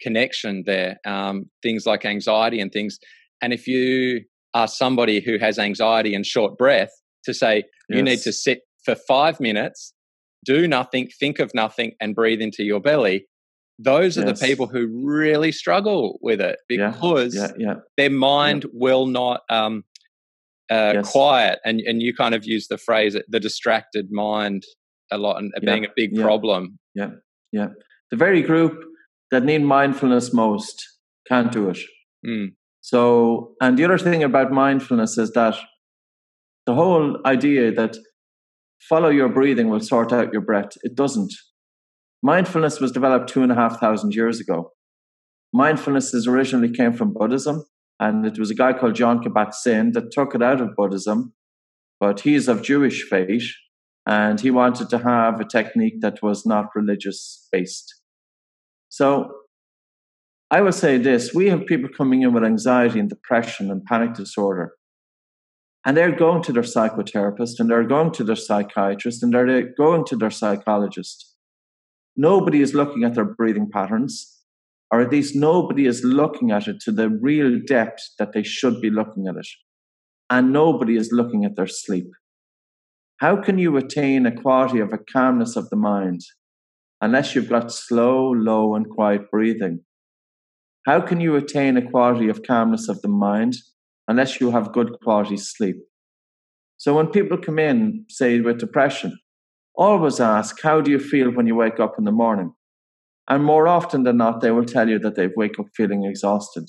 connection there, um, things like anxiety and things. And if you are somebody who has anxiety and short breath, to say you need to sit for five minutes, do nothing, think of nothing, and breathe into your belly. Those are yes. the people who really struggle with it because yeah. Yeah. Yeah. their mind will not um, uh, yes. quiet. And, and you kind of use the phrase the distracted mind a lot and being a big problem. Yeah, yeah. The very group that need mindfulness most can't do it. Mm. So, and the other thing about mindfulness is that the whole idea that follow your breathing will sort out your breath, it doesn't. Mindfulness was developed two and a half thousand years ago. Mindfulness is originally came from Buddhism, and it was a guy called Jon Kabat-Zinn that took it out of Buddhism, but he's of Jewish faith, and he wanted to have a technique that was not religious based. So I would say this we have people coming in with anxiety and depression and panic disorder. And they're going to their psychotherapist and they're going to their psychiatrist and they're going to their psychologist. Nobody is looking at their breathing patterns, or at least nobody is looking at it to the real depth that they should be looking at it. And nobody is looking at their sleep. How can you attain a quality of a calmness of the mind unless you've got slow, low, and quiet breathing? How can you attain a quality of calmness of the mind unless you have good quality sleep. So when people come in, say with depression, always ask, How do you feel when you wake up in the morning? And more often than not, they will tell you that they wake up feeling exhausted.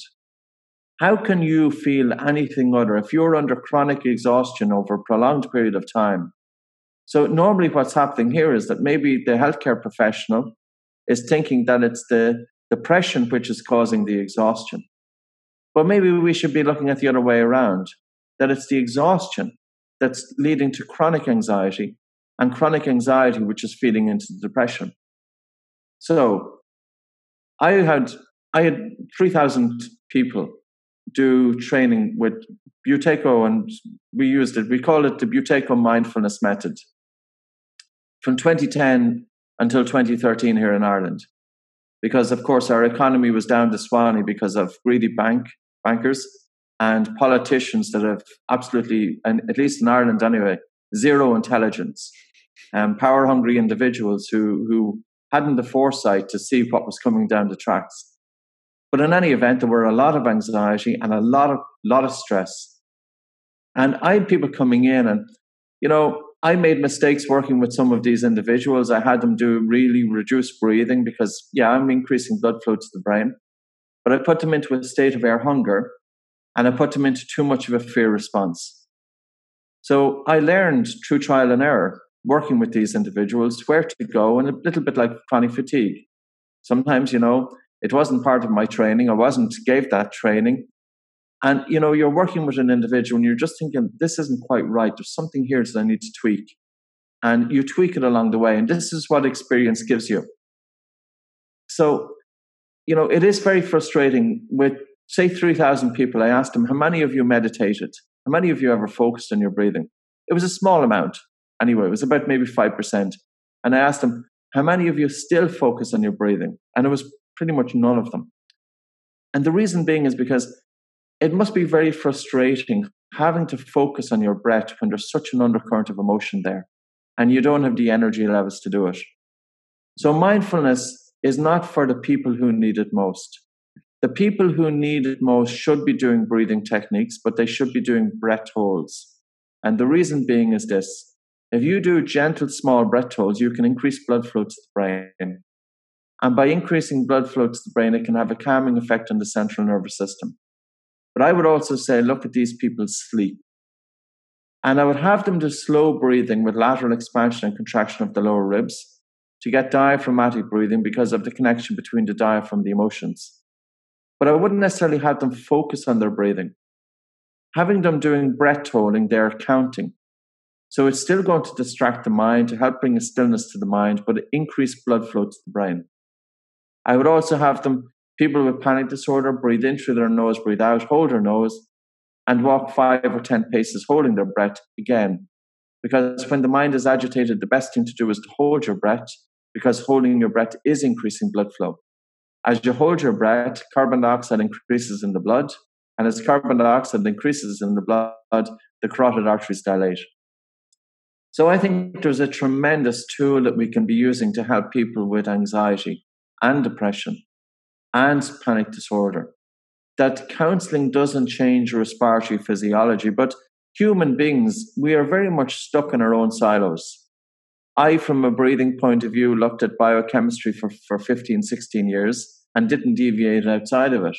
How can you feel anything other if you're under chronic exhaustion over a prolonged period of time? So, normally, what's happening here is that maybe the healthcare professional is thinking that it's the depression which is causing the exhaustion. But maybe we should be looking at the other way around that it's the exhaustion that's leading to chronic anxiety, and chronic anxiety, which is feeding into the depression. So I had I had three thousand people do training with Buteyko, and we used it. We call it the Buteyko Mindfulness Method from 2010 until 2013 here in Ireland. Because, of course, our economy was down to Swanee because of greedy bank bankers and politicians that have absolutely, and at least in Ireland anyway, zero intelligence, and um, power hungry individuals who, who hadn't the foresight to see what was coming down the tracks. But in any event, there were a lot of anxiety and a lot of lot of stress. And I had people coming in, and you know, I made mistakes working with some of these individuals. I had them do really reduced breathing because, yeah, I'm increasing blood flow to the brain. But I put them into a state of air hunger and I put them into too much of a fear response. So I learned through trial and error, working with these individuals, where to go, and a little bit like chronic fatigue. Sometimes, you know, it wasn't part of my training. I wasn't gave that training. And, you know, you're working with an individual and you're just thinking, this isn't quite right. There's something here that I need to tweak. And you tweak it along the way. And this is what experience gives you. So you know, it is very frustrating with, say, 3,000 people. I asked them, how many of you meditated? How many of you ever focused on your breathing? It was a small amount. Anyway, it was about maybe 5%. And I asked them, how many of you still focus on your breathing? And it was pretty much none of them. And the reason being is because it must be very frustrating having to focus on your breath when there's such an undercurrent of emotion there and you don't have the energy levels to do it. So, mindfulness is not for the people who need it most. The people who need it most should be doing breathing techniques, but they should be doing breath holds. And the reason being is this if you do gentle, small breath holds, you can increase blood flow to the brain. And by increasing blood flow to the brain, it can have a calming effect on the central nervous system. But I would also say, look at these people's sleep. And I would have them do slow breathing with lateral expansion and contraction of the lower ribs to get diaphragmatic breathing because of the connection between the diaphragm and the emotions. But I wouldn't necessarily have them focus on their breathing. Having them doing breath holding, they're counting. So it's still going to distract the mind to help bring a stillness to the mind, but increase blood flow to the brain. I would also have them People with panic disorder breathe in through their nose, breathe out, hold their nose, and walk five or 10 paces holding their breath again. Because when the mind is agitated, the best thing to do is to hold your breath because holding your breath is increasing blood flow. As you hold your breath, carbon dioxide increases in the blood. And as carbon dioxide increases in the blood, the carotid arteries dilate. So I think there's a tremendous tool that we can be using to help people with anxiety and depression and panic disorder. That counseling doesn't change respiratory physiology, but human beings, we are very much stuck in our own silos. I, from a breathing point of view, looked at biochemistry for, for 15, 16 years and didn't deviate outside of it.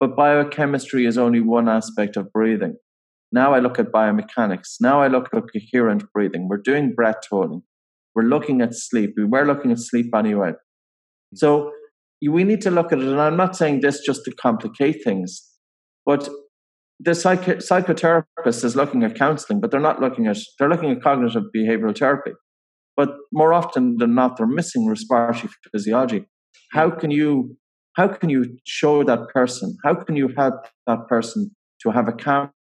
But biochemistry is only one aspect of breathing. Now I look at biomechanics. Now I look at coherent breathing. We're doing breath holding. We're looking at sleep. We were looking at sleep anyway. So we need to look at it. And I'm not saying this just to complicate things, but the psych- psychotherapist is looking at counseling, but they're not looking at, they're looking at cognitive behavioral therapy. But more often than not, they're missing respiratory physiology. How can you, how can you show that person? How can you help that person to have a calmness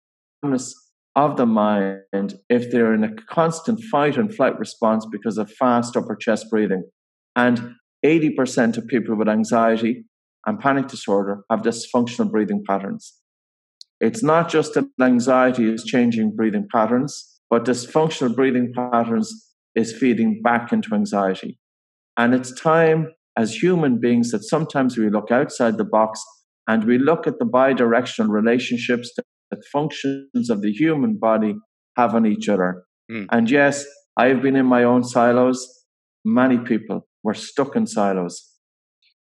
of the mind if they're in a constant fight and flight response because of fast upper chest breathing? And 80% of people with anxiety and panic disorder have dysfunctional breathing patterns. It's not just that anxiety is changing breathing patterns, but dysfunctional breathing patterns is feeding back into anxiety. And it's time as human beings that sometimes we look outside the box and we look at the bidirectional relationships that functions of the human body have on each other. Mm. And yes, I've been in my own silos. Many people we're stuck in silos.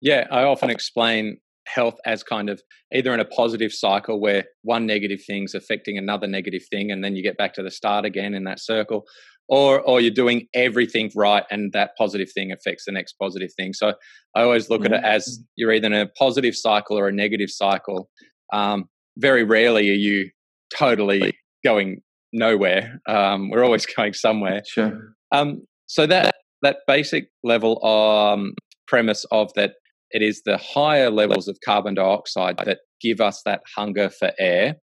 Yeah, I often explain health as kind of either in a positive cycle where one negative thing's affecting another negative thing and then you get back to the start again in that circle or or you're doing everything right and that positive thing affects the next positive thing so i always look at it as you're either in a positive cycle or a negative cycle um, very rarely are you totally going nowhere um, we're always going somewhere sure um, so that that basic level um, premise of that it is the higher levels of carbon dioxide that give us that hunger for air.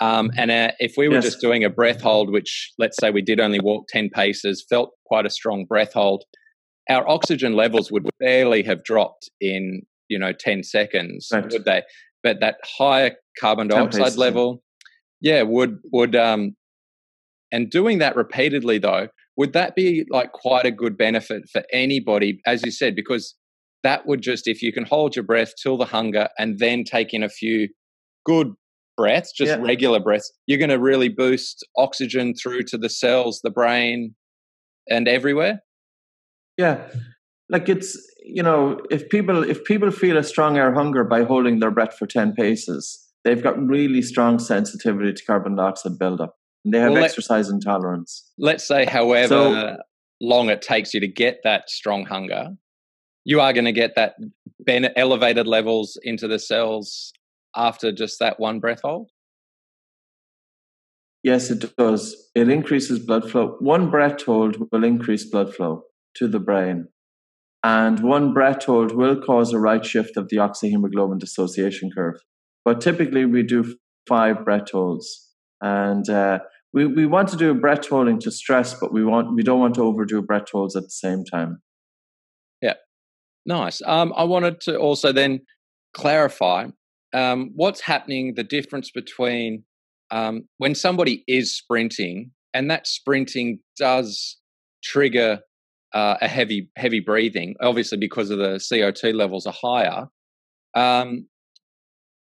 Um, and uh, if we were yes. just doing a breath hold, which let's say we did only walk 10 paces, felt quite a strong breath hold, our oxygen levels would barely have dropped in, you know, 10 seconds, right. would they? But that higher carbon dioxide level, yeah, would, would, um, and doing that repeatedly though, would that be like quite a good benefit for anybody, as you said, because that would just, if you can hold your breath till the hunger and then take in a few good breaths, just yeah. regular breaths, you're going to really boost oxygen through to the cells, the brain, and everywhere. Yeah. Like it's, you know, if people if people feel a strong air hunger by holding their breath for 10 paces, they've got really strong sensitivity to carbon dioxide buildup. They have well, exercise let, intolerance. Let's say, however so, long it takes you to get that strong hunger, you are going to get that ben- elevated levels into the cells after just that one breath hold. Yes, it does. It increases blood flow. One breath hold will increase blood flow to the brain. And one breath hold will cause a right shift of the oxyhemoglobin dissociation curve. But typically, we do five breath holds. And uh, we, we want to do a breath holding to stress, but we want we don't want to overdo breath holds at the same time. Yeah, nice. Um, I wanted to also then clarify um, what's happening, the difference between um, when somebody is sprinting and that sprinting does trigger uh, a heavy heavy breathing, obviously because of the CO2 levels are higher. Um,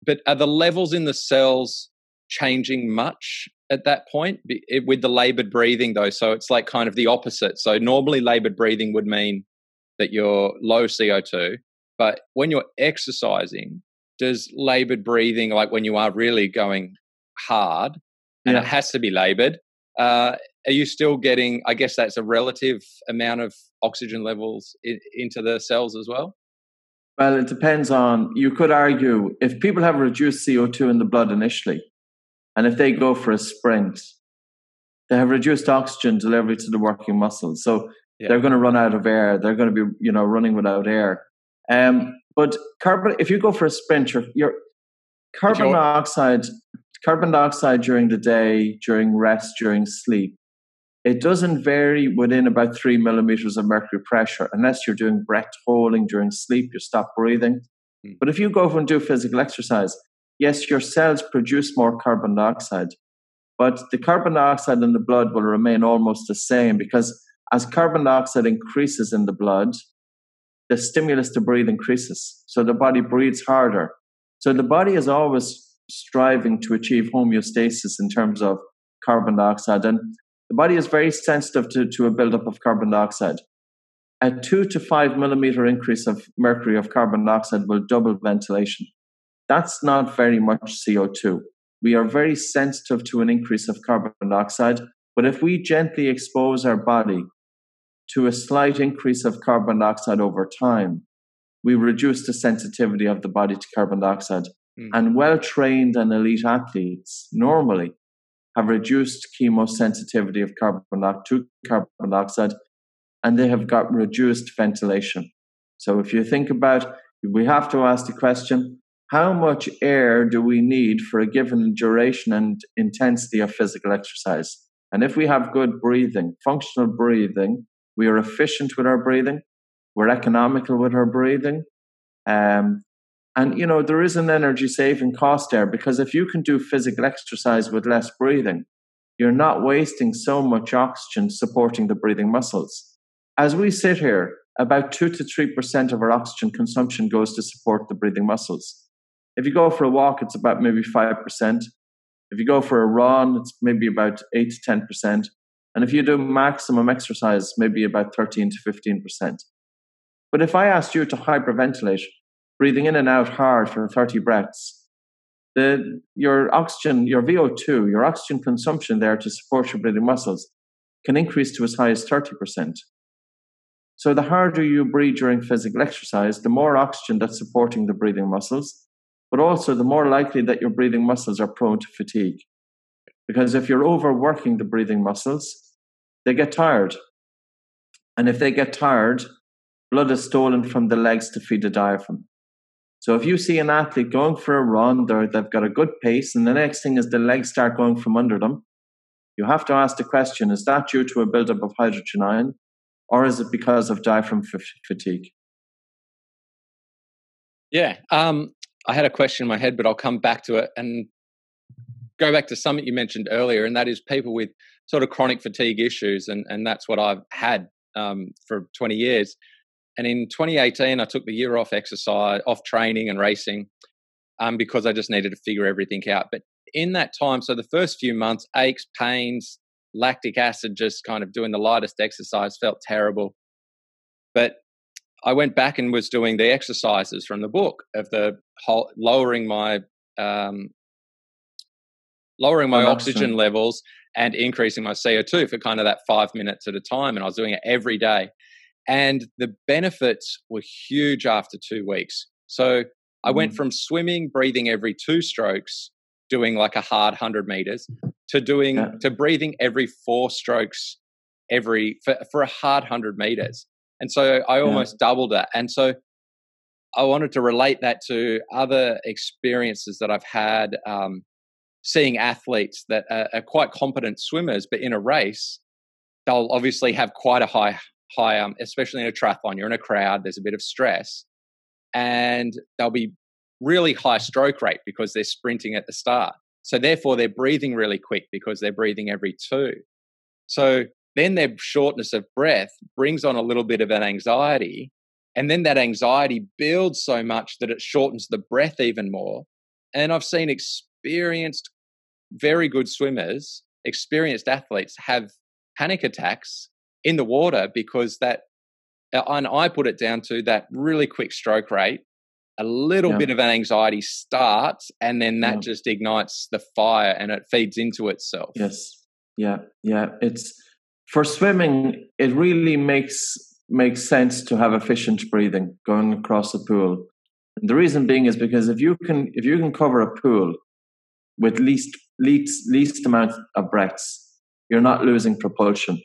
but are the levels in the cells changing much at that point with the labored breathing though so it's like kind of the opposite so normally labored breathing would mean that you're low co2 but when you're exercising does labored breathing like when you are really going hard and yeah. it has to be labored uh, are you still getting i guess that's a relative amount of oxygen levels in, into the cells as well? Well it depends on you could argue if people have reduced co2 in the blood initially and if they go for a sprint they have reduced oxygen delivery to the working muscles. So yeah. they're going to run out of air they're going to be you know running without air. Um, but carbon if you go for a sprint your, your carbon dioxide carbon dioxide during the day, during rest, during sleep, it doesn't vary within about three millimeters of mercury pressure unless you're doing breath holding during sleep, you stop breathing. Mm. But if you go and do physical exercise, yes, your cells produce more carbon dioxide, but the carbon dioxide in the blood will remain almost the same because as carbon dioxide increases in the blood, the stimulus to breathe increases. So the body breathes harder. So the body is always striving to achieve homeostasis in terms of carbon dioxide. And the body is very sensitive to, to a buildup of carbon dioxide. A two to five millimeter increase of mercury of carbon dioxide will double ventilation. That's not very much CO2. We are very sensitive to an increase of carbon dioxide, but if we gently expose our body to a slight increase of carbon dioxide over time, we reduce the sensitivity of the body to carbon dioxide. Mm. And well trained and elite athletes normally have reduced chemosensitivity of carbon to carbon dioxide and they have got reduced ventilation. So if you think about we have to ask the question how much air do we need for a given duration and intensity of physical exercise? And if we have good breathing, functional breathing, we are efficient with our breathing, we're economical with our breathing, um, and, you know, there is an energy saving cost there because if you can do physical exercise with less breathing, you're not wasting so much oxygen supporting the breathing muscles. As we sit here, about 2 to 3% of our oxygen consumption goes to support the breathing muscles. If you go for a walk, it's about maybe 5%. If you go for a run, it's maybe about 8 to 10%. And if you do maximum exercise, maybe about 13 to 15%. But if I asked you to hyperventilate, breathing in and out hard for 30 breaths, the, your oxygen, your VO2, your oxygen consumption there to support your breathing muscles can increase to as high as 30%. So the harder you breathe during physical exercise, the more oxygen that's supporting the breathing muscles, but also the more likely that your breathing muscles are prone to fatigue. Because if you're overworking the breathing muscles, they get tired. And if they get tired, blood is stolen from the legs to feed the diaphragm. So if you see an athlete going for a run, they they've got a good pace, and the next thing is the legs start going from under them, you have to ask the question: Is that due to a buildup of hydrogen ion, or is it because of diaphragm f- fatigue? Yeah, um, I had a question in my head, but I'll come back to it and go back to something you mentioned earlier, and that is people with sort of chronic fatigue issues, and and that's what I've had um, for 20 years. And in 2018, I took the year off exercise, off training and racing, um, because I just needed to figure everything out. But in that time, so the first few months, aches, pains, lactic acid, just kind of doing the lightest exercise felt terrible. But I went back and was doing the exercises from the book of the whole, lowering my um, lowering my oxygen levels and increasing my CO2 for kind of that five minutes at a time. And I was doing it every day. And the benefits were huge after two weeks. So I mm. went from swimming, breathing every two strokes, doing like a hard 100 meters, to doing, yeah. to breathing every four strokes every, for, for a hard 100 meters. And so I almost yeah. doubled it. And so I wanted to relate that to other experiences that I've had um, seeing athletes that are, are, quite competent swimmers, but in a race, they'll obviously have quite a high high, um, especially in a triathlon, you're in a crowd, there's a bit of stress, and they'll be really high stroke rate because they're sprinting at the start. So therefore, they're breathing really quick because they're breathing every two. So then their shortness of breath brings on a little bit of an anxiety. And then that anxiety builds so much that it shortens the breath even more. And I've seen experienced, very good swimmers, experienced athletes have panic attacks in the water because that, uh, and I put it down to that really quick stroke rate a little yeah. bit of an anxiety starts and then that yeah. just ignites the fire and it feeds into itself. Yes. Yeah yeah. It's for swimming it really makes makes sense to have efficient breathing going across a pool. And the reason being is because if you can if you can cover a pool with least least least amount of breaths you're not losing propulsion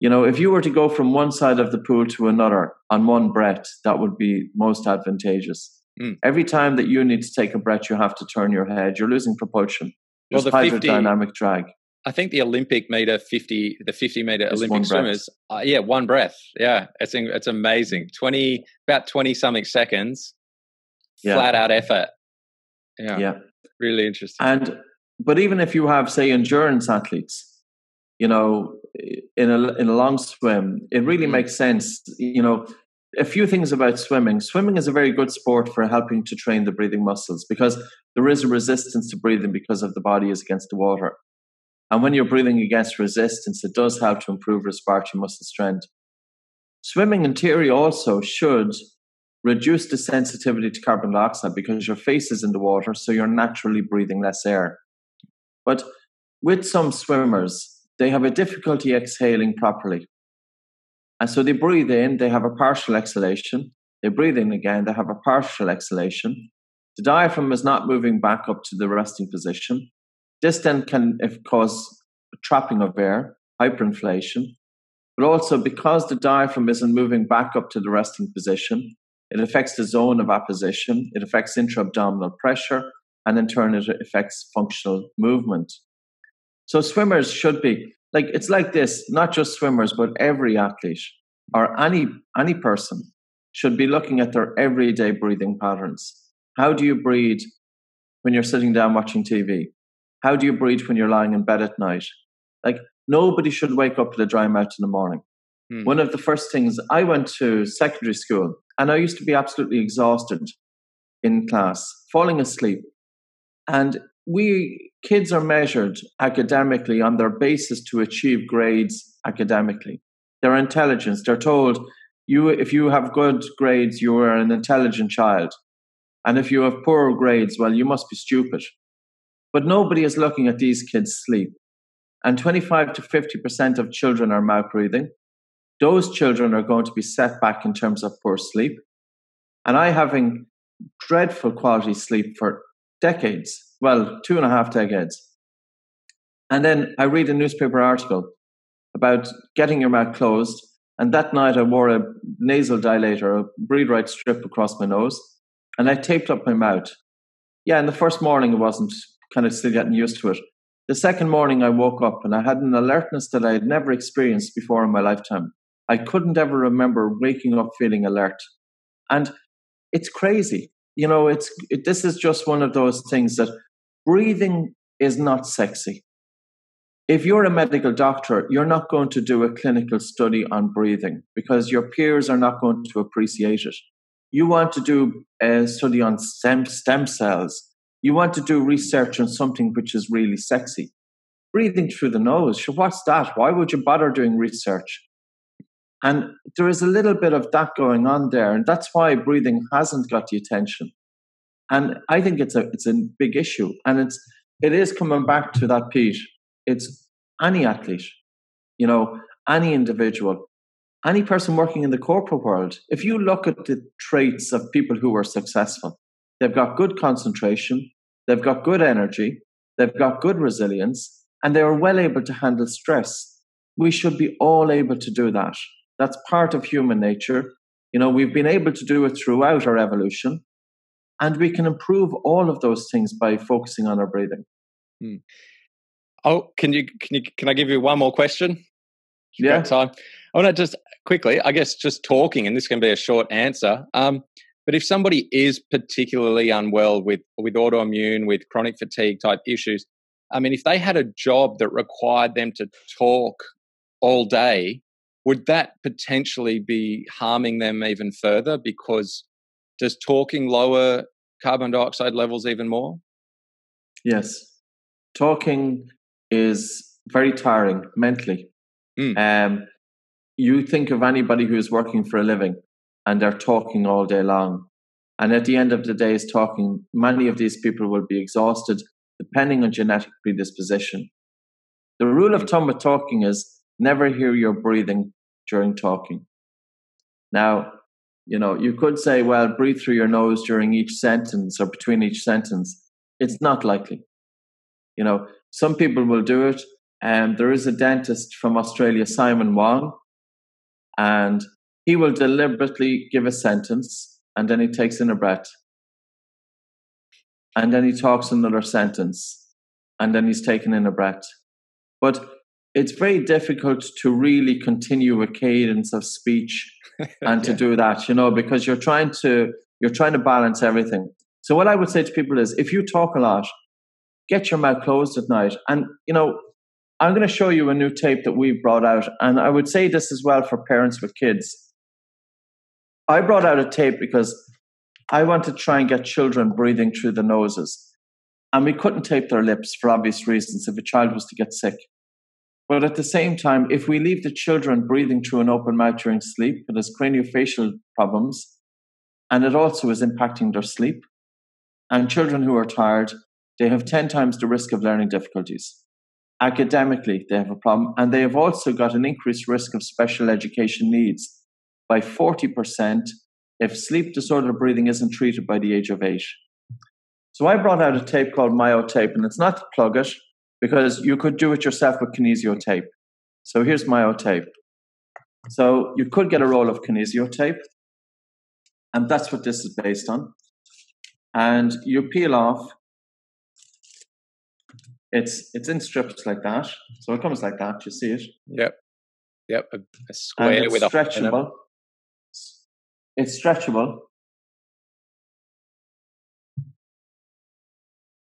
you know, if you were to go from one side of the pool to another on one breath, that would be most advantageous. Mm. Every time that you need to take a breath, you have to turn your head. You're losing propulsion. There's well, the 50, hydrodynamic drag. I think the Olympic meter 50, the 50 meter Olympic swimmers, uh, yeah, one breath. Yeah, it's it's amazing. 20, about 20 something seconds, yeah. flat out effort. Yeah. Yeah. Really interesting. And, but even if you have, say, endurance athletes, you know, in a in a long swim, it really mm. makes sense. You know, a few things about swimming. Swimming is a very good sport for helping to train the breathing muscles because there is a resistance to breathing because of the body is against the water. And when you're breathing against resistance, it does help to improve respiratory muscle strength. Swimming in theory also should reduce the sensitivity to carbon dioxide because your face is in the water, so you're naturally breathing less air. But with some swimmers, they have a difficulty exhaling properly. And so they breathe in, they have a partial exhalation. They breathe in again, they have a partial exhalation. The diaphragm is not moving back up to the resting position. This then can cause trapping of air, hyperinflation, but also because the diaphragm isn't moving back up to the resting position, it affects the zone of apposition, it affects intra-abdominal pressure, and in turn it affects functional movement. So swimmers should be like it's like this, not just swimmers, but every athlete or any any person should be looking at their everyday breathing patterns. How do you breathe when you're sitting down watching TV? How do you breathe when you're lying in bed at night? Like nobody should wake up with a dry mouth in the morning. Hmm. One of the first things I went to secondary school and I used to be absolutely exhausted in class, falling asleep. And we kids are measured academically on their basis to achieve grades academically. Their intelligence, they're told you if you have good grades, you are an intelligent child. And if you have poor grades, well, you must be stupid. But nobody is looking at these kids sleep. And 25 to 50% of children are mouth breathing. Those children are going to be set back in terms of poor sleep. And I having dreadful quality sleep for decades, well, two and a half decades. And then I read a newspaper article about getting your mouth closed. And that night I wore a nasal dilator, a breathe right strip across my nose, and I taped up my mouth. Yeah, and the first morning I wasn't kind of still getting used to it. The second morning I woke up and I had an alertness that I had never experienced before in my lifetime. I couldn't ever remember waking up feeling alert. And it's crazy you know, it's it, this is just one of those things that breathing is not sexy. If you're a medical doctor, you're not going to do a clinical study on breathing because your peers are not going to appreciate it. You want to do a study on stem, stem cells. You want to do research on something which is really sexy. Breathing through the nose, what's that? Why would you bother doing research? And there is a little bit of that going on there. And that's why breathing hasn't got the attention. And I think it's a it's a big issue. And it's it is coming back to that, Pete. It's any athlete, you know, any individual, any person working in the corporate world. If you look at the traits of people who are successful, they've got good concentration, they've got good energy, they've got good resilience, and they are well able to handle stress. We should be all able to do that. That's part of human nature. You know, we've been able to do it throughout our evolution, and we can improve all of those things by focusing on our breathing. Hmm. Oh, can you can you can I give you one more question? Yeah. Time. I want to just quickly, I guess, just talking, and this can be a short answer. Um, But if somebody is particularly unwell with with autoimmune, with chronic fatigue type issues, I mean, if they had a job that required them to talk all day, would that potentially be harming them even further? Because does talking lower carbon dioxide levels even more? Yes. Talking is very tiring mentally. Mm. Um, you think of anybody who is working for a living and they're talking all day long. And at the end of the day, is talking, many of these people will be exhausted depending on genetic predisposition. The rule of thumb with talking is never hear your breathing during talking. Now, you know, you could say, well, breathe through your nose during each sentence or between each sentence. It's not likely. You know, some people will do it. And there is a dentist from Australia, Simon Wong, and he will deliberately give a sentence and then he takes in a breath. And then he talks another sentence and then he's taking in a breath. But it's very difficult to really continue a cadence of speech and to do that, you know, because you're trying to you're trying to balance everything. So what I would say to people is if you talk a lot, get your mouth closed at night. And you know, I'm going to show you a new tape that we brought out. And I would say this as well for parents with kids. I brought out a tape because I want to try and get children breathing through the noses. And we couldn't tape their lips for obvious reasons if a child was to get sick. But at the same time, if we leave the children breathing through an open mouth during sleep, it has craniofacial problems, and it also is impacting their sleep. And children who are tired, they have 10 times the risk of learning difficulties academically they have a problem and they have also got an increased risk of special education needs by 40% if sleep disorder breathing isn't treated by the age of 8 so i brought out a tape called myotape and it's not to plug it because you could do it yourself with kinesio tape so here's myotape so you could get a roll of kinesio tape and that's what this is based on and you peel off it's it's in strips like that, so it comes like that. You see it? Yep, yep. A, a square with stretchable. A it's stretchable.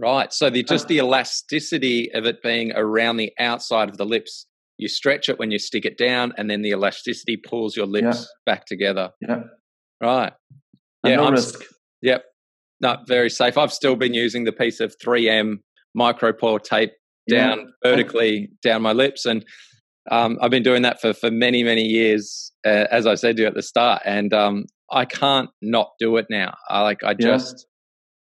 Right. So the just the elasticity of it being around the outside of the lips. You stretch it when you stick it down, and then the elasticity pulls your lips yeah. back together. Yeah. Right. And yeah. No I'm, risk. Yep. Not very safe. I've still been using the piece of 3M micropore tape down yeah. vertically down my lips and um, I've been doing that for, for many, many years, uh, as I said to you at the start, and um, I can't not do it now. I like, I just.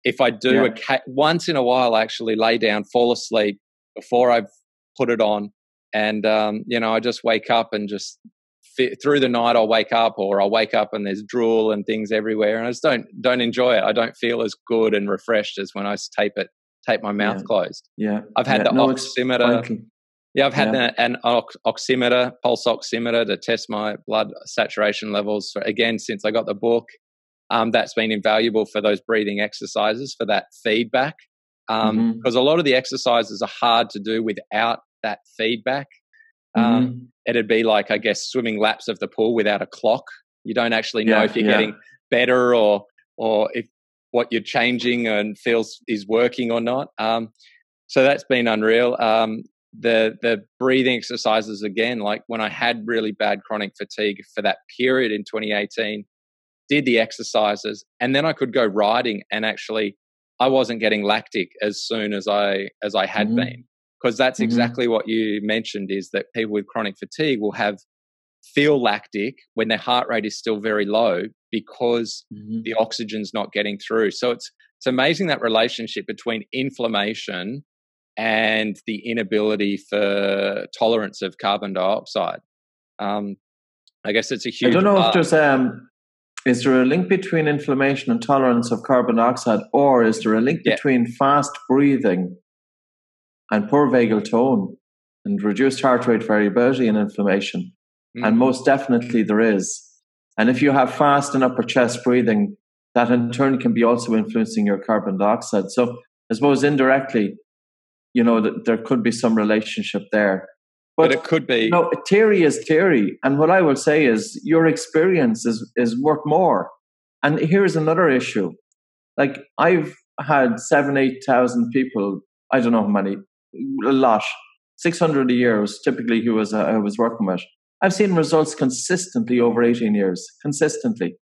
If I do yeah. a ca- once in a while, I actually lay down, fall asleep before I've put it on, and um, you know, I just wake up and just through the night, I'll wake up, or I'll wake up and there's drool and things everywhere, and I just don't don't enjoy it. I don't feel as good and refreshed as when I tape it tape my mouth yeah. closed. Yeah. I've had yeah. the no, oximeter. Yeah, I've had yeah. an, an oximeter, pulse oximeter to test my blood saturation levels for, again since I got the book. Um, that's been invaluable for those breathing exercises for that feedback. Because um, mm-hmm. a lot of the exercises are hard to do without that feedback. Um, mm-hmm. It'd be like, I guess, swimming laps of the pool without a clock. You don't actually know yeah, if you're getting better or or if what you're changing and feels is working or not. Um, so that's been unreal. Um, the the breathing exercises again, like when I had really bad chronic fatigue for that period in 2018, did the exercises, and then I could go riding, and actually, I wasn't getting lactic as soon as I as I had mm-hmm. been, because that's mm-hmm. exactly what you mentioned is that people with chronic fatigue will have feel lactic when their heart rate is still very low because mm-hmm. the oxygen's not getting through. So it's it's amazing that relationship between inflammation and the inability for tolerance of carbon dioxide. Um, I guess it's a huge. I don't know part. if there's um, is there a link between inflammation and tolerance of carbon dioxide, or is there a link yeah. between fast breathing and poor vagal tone and reduced heart rate variability and inflammation? Mm. And most definitely there is. And if you have fast and upper chest breathing, that in turn can be also influencing your carbon dioxide. So I suppose indirectly, you know, that there could be some relationship there. But, but it could be. no, theory is theory. And what I will say is your experience is, is worth more. And here's another issue. Like I've had seven, eight thousand people. I don't know how many, a lot, six hundred a year was typically who was uh, I was working with. I've seen results consistently over eighteen years, consistently.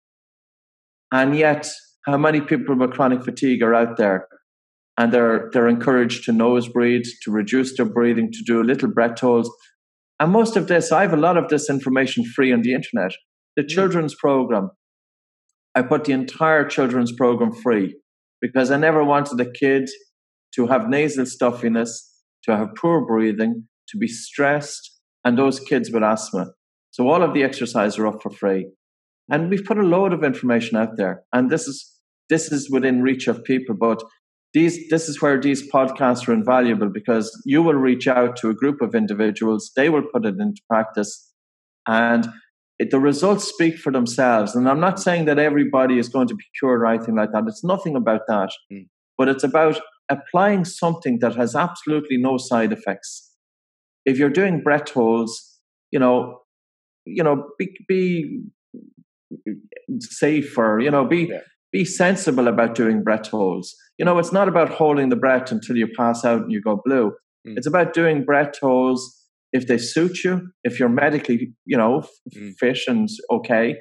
And yet, how many people with chronic fatigue are out there and they're they're encouraged to nose breathe, to reduce their breathing, to do little breath holds. And most of this, I have a lot of this information free on the internet. The mm. children's program, I put the entire children's program free because I never wanted a kid to have nasal stuffiness, to have poor breathing, to be stressed, and those kids with asthma. So all of the exercises are up for free. And we've put a load of information out there. And this is this is within reach of people, but these this is where these podcasts are invaluable because you will reach out to a group of individuals they will put it into practice and it, the results speak for themselves. And i'm not saying that everybody is going to be cured or anything like that. It's nothing about that. Mm. but it's about applying something that has absolutely no side effects. If you're doing breath holds you know you know be, be safer you know be yeah be sensible about doing breath holds. You know, it's not about holding the breath until you pass out and you go blue. Mm. It's about doing breath holds if they suit you, if you're medically, you know, mm. fit and okay.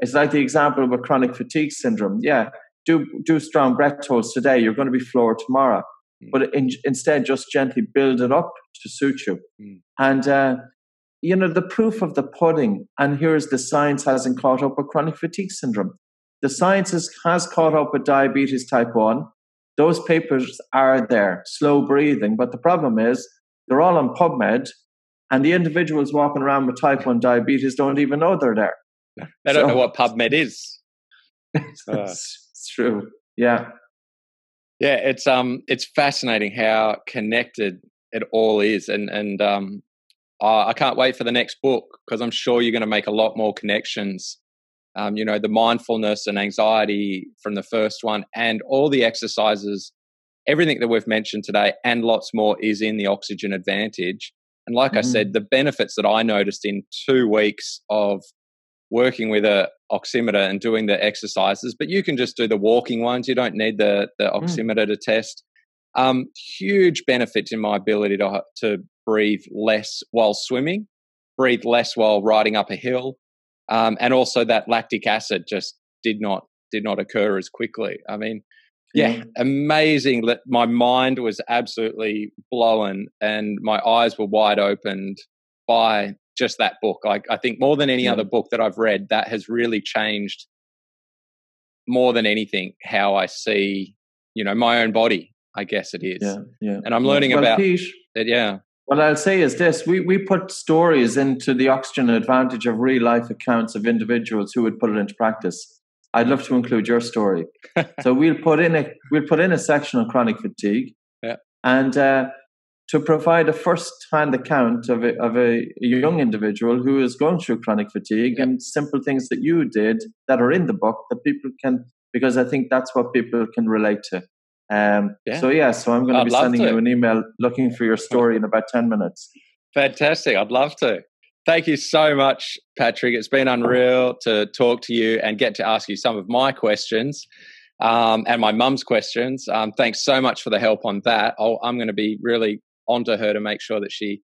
It's like the example of a chronic fatigue syndrome. Yeah, do do strong breath holds today. You're going to be floored tomorrow. Mm. But in, instead, just gently build it up to suit you. Mm. And uh, you know, the proof of the pudding, and here's the science hasn't caught up with chronic fatigue syndrome. The science has caught up with diabetes type 1. Those papers are there, slow breathing. But the problem is they're all on PubMed, and the individuals walking around with type 1 diabetes don't even know they're there. They don't know what PubMed is. it's, it's true. Yeah. Yeah, it's um it's fascinating how connected it all is and and um I can't wait for the next book because I'm sure you're going to make a lot more connections um, you know, the mindfulness and anxiety from the first one, and all the exercises, everything that we've mentioned today, and lots more is in the oxygen advantage. And like mm-hmm. I said, the benefits that I noticed in two weeks of working with a oximeter and doing the exercises, but you can just do the walking ones. You don't need the the mm. oximeter mm. to test. Um, huge benefits in my ability to to breathe less while swimming, breathe less while riding up a hill, um, and also that lactic acid just did not did not occur as quickly. I mean, yeah, yeah, amazing. That my mind was absolutely blown, and my eyes were wide opened by just that book. Like I think more than any yeah. other book that I've read, that has really changed more than anything how I see, you know, my own body. I guess it is. Yeah, yeah. And I'm learning well, about. Yeah. What I'll say is this we, we put stories into the Oxygen Advantage of real life accounts of individuals who would put it into practice. I'd love to include your story. so we'll put in a we'll put in a section on chronic fatigue, yeah. and uh, to provide a first-hand account of a, of a young individual who is going through chronic fatigue yeah. and simple things that you did that are in the book that people can because I think that's what people can relate to. Um, yeah. So yeah, so I'm going to be sending to. you an email looking for your story in about ten minutes. Fantastic! I'd love to. Thank you so much, Patrick. It's been unreal to talk to you and get to ask you some of my questions um, and my mum's questions. Um, thanks so much for the help on that. i am going to be really onto her to make sure that she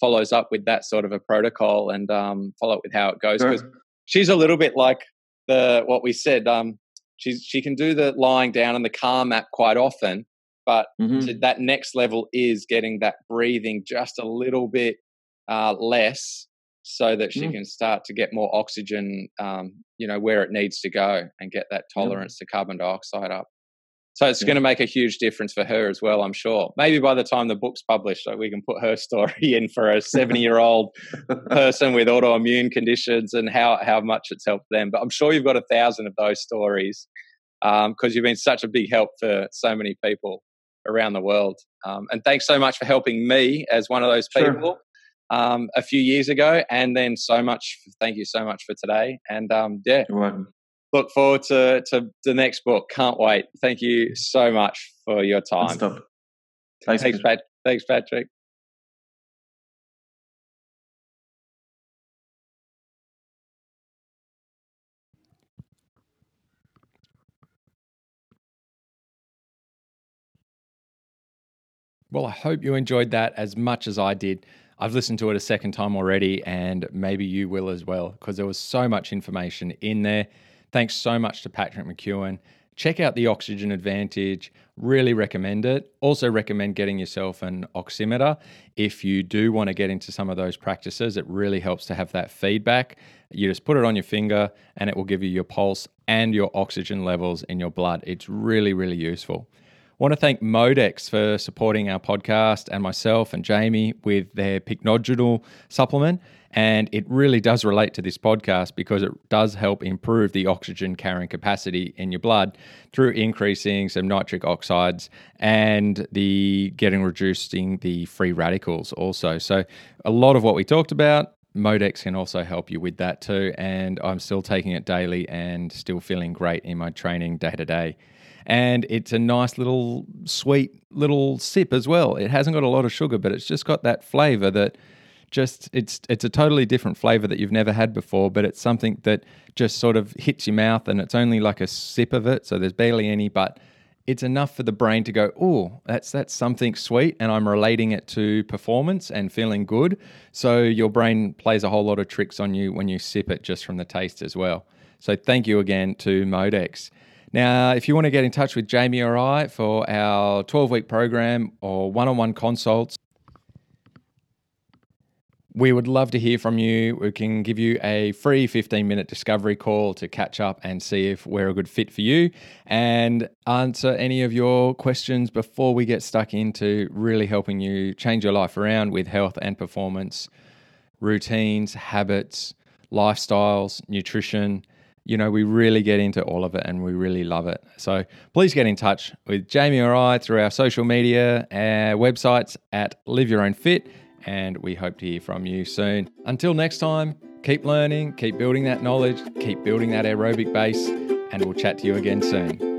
follows up with that sort of a protocol and um, follow up with how it goes because sure. she's a little bit like the what we said. Um, she's she can do the lying down and the calm app quite often but mm-hmm. that next level is getting that breathing just a little bit uh, less so that she mm. can start to get more oxygen um, you know where it needs to go and get that tolerance to carbon dioxide up so it's yeah. going to make a huge difference for her as well, I'm sure. Maybe by the time the book's published, so we can put her story in for a 70 year old person with autoimmune conditions and how, how much it's helped them. But I'm sure you've got a thousand of those stories because um, you've been such a big help for so many people around the world. Um, and thanks so much for helping me as one of those people. Sure. Um, a few years ago, and then so much. Thank you so much for today, and um, yeah, look forward to, to the next book. Can't wait. Thank you so much for your time. Thanks, Thanks, Pat- Thanks, Patrick. Well, I hope you enjoyed that as much as I did. I've listened to it a second time already, and maybe you will as well, because there was so much information in there. Thanks so much to Patrick McKeown. Check out the Oxygen Advantage. Really recommend it. Also, recommend getting yourself an oximeter if you do want to get into some of those practices. It really helps to have that feedback. You just put it on your finger and it will give you your pulse and your oxygen levels in your blood. It's really, really useful want to thank Modex for supporting our podcast and myself and Jamie with their pycnogenol supplement. And it really does relate to this podcast because it does help improve the oxygen carrying capacity in your blood through increasing some nitric oxides and the getting reducing the free radicals also. So a lot of what we talked about Modex can also help you with that too. And I'm still taking it daily and still feeling great in my training day to day and it's a nice little sweet little sip as well. It hasn't got a lot of sugar, but it's just got that flavor that just it's it's a totally different flavor that you've never had before, but it's something that just sort of hits your mouth and it's only like a sip of it, so there's barely any, but it's enough for the brain to go, oh, that's that's something sweet, and I'm relating it to performance and feeling good. So your brain plays a whole lot of tricks on you when you sip it just from the taste as well. So thank you again to Modex. Now, if you want to get in touch with Jamie or I for our 12 week program or one on one consults, we would love to hear from you. We can give you a free 15 minute discovery call to catch up and see if we're a good fit for you and answer any of your questions before we get stuck into really helping you change your life around with health and performance, routines, habits, lifestyles, nutrition you know, we really get into all of it and we really love it. So please get in touch with Jamie or I through our social media, our websites at Live Your Own Fit, and we hope to hear from you soon. Until next time, keep learning, keep building that knowledge, keep building that aerobic base, and we'll chat to you again soon.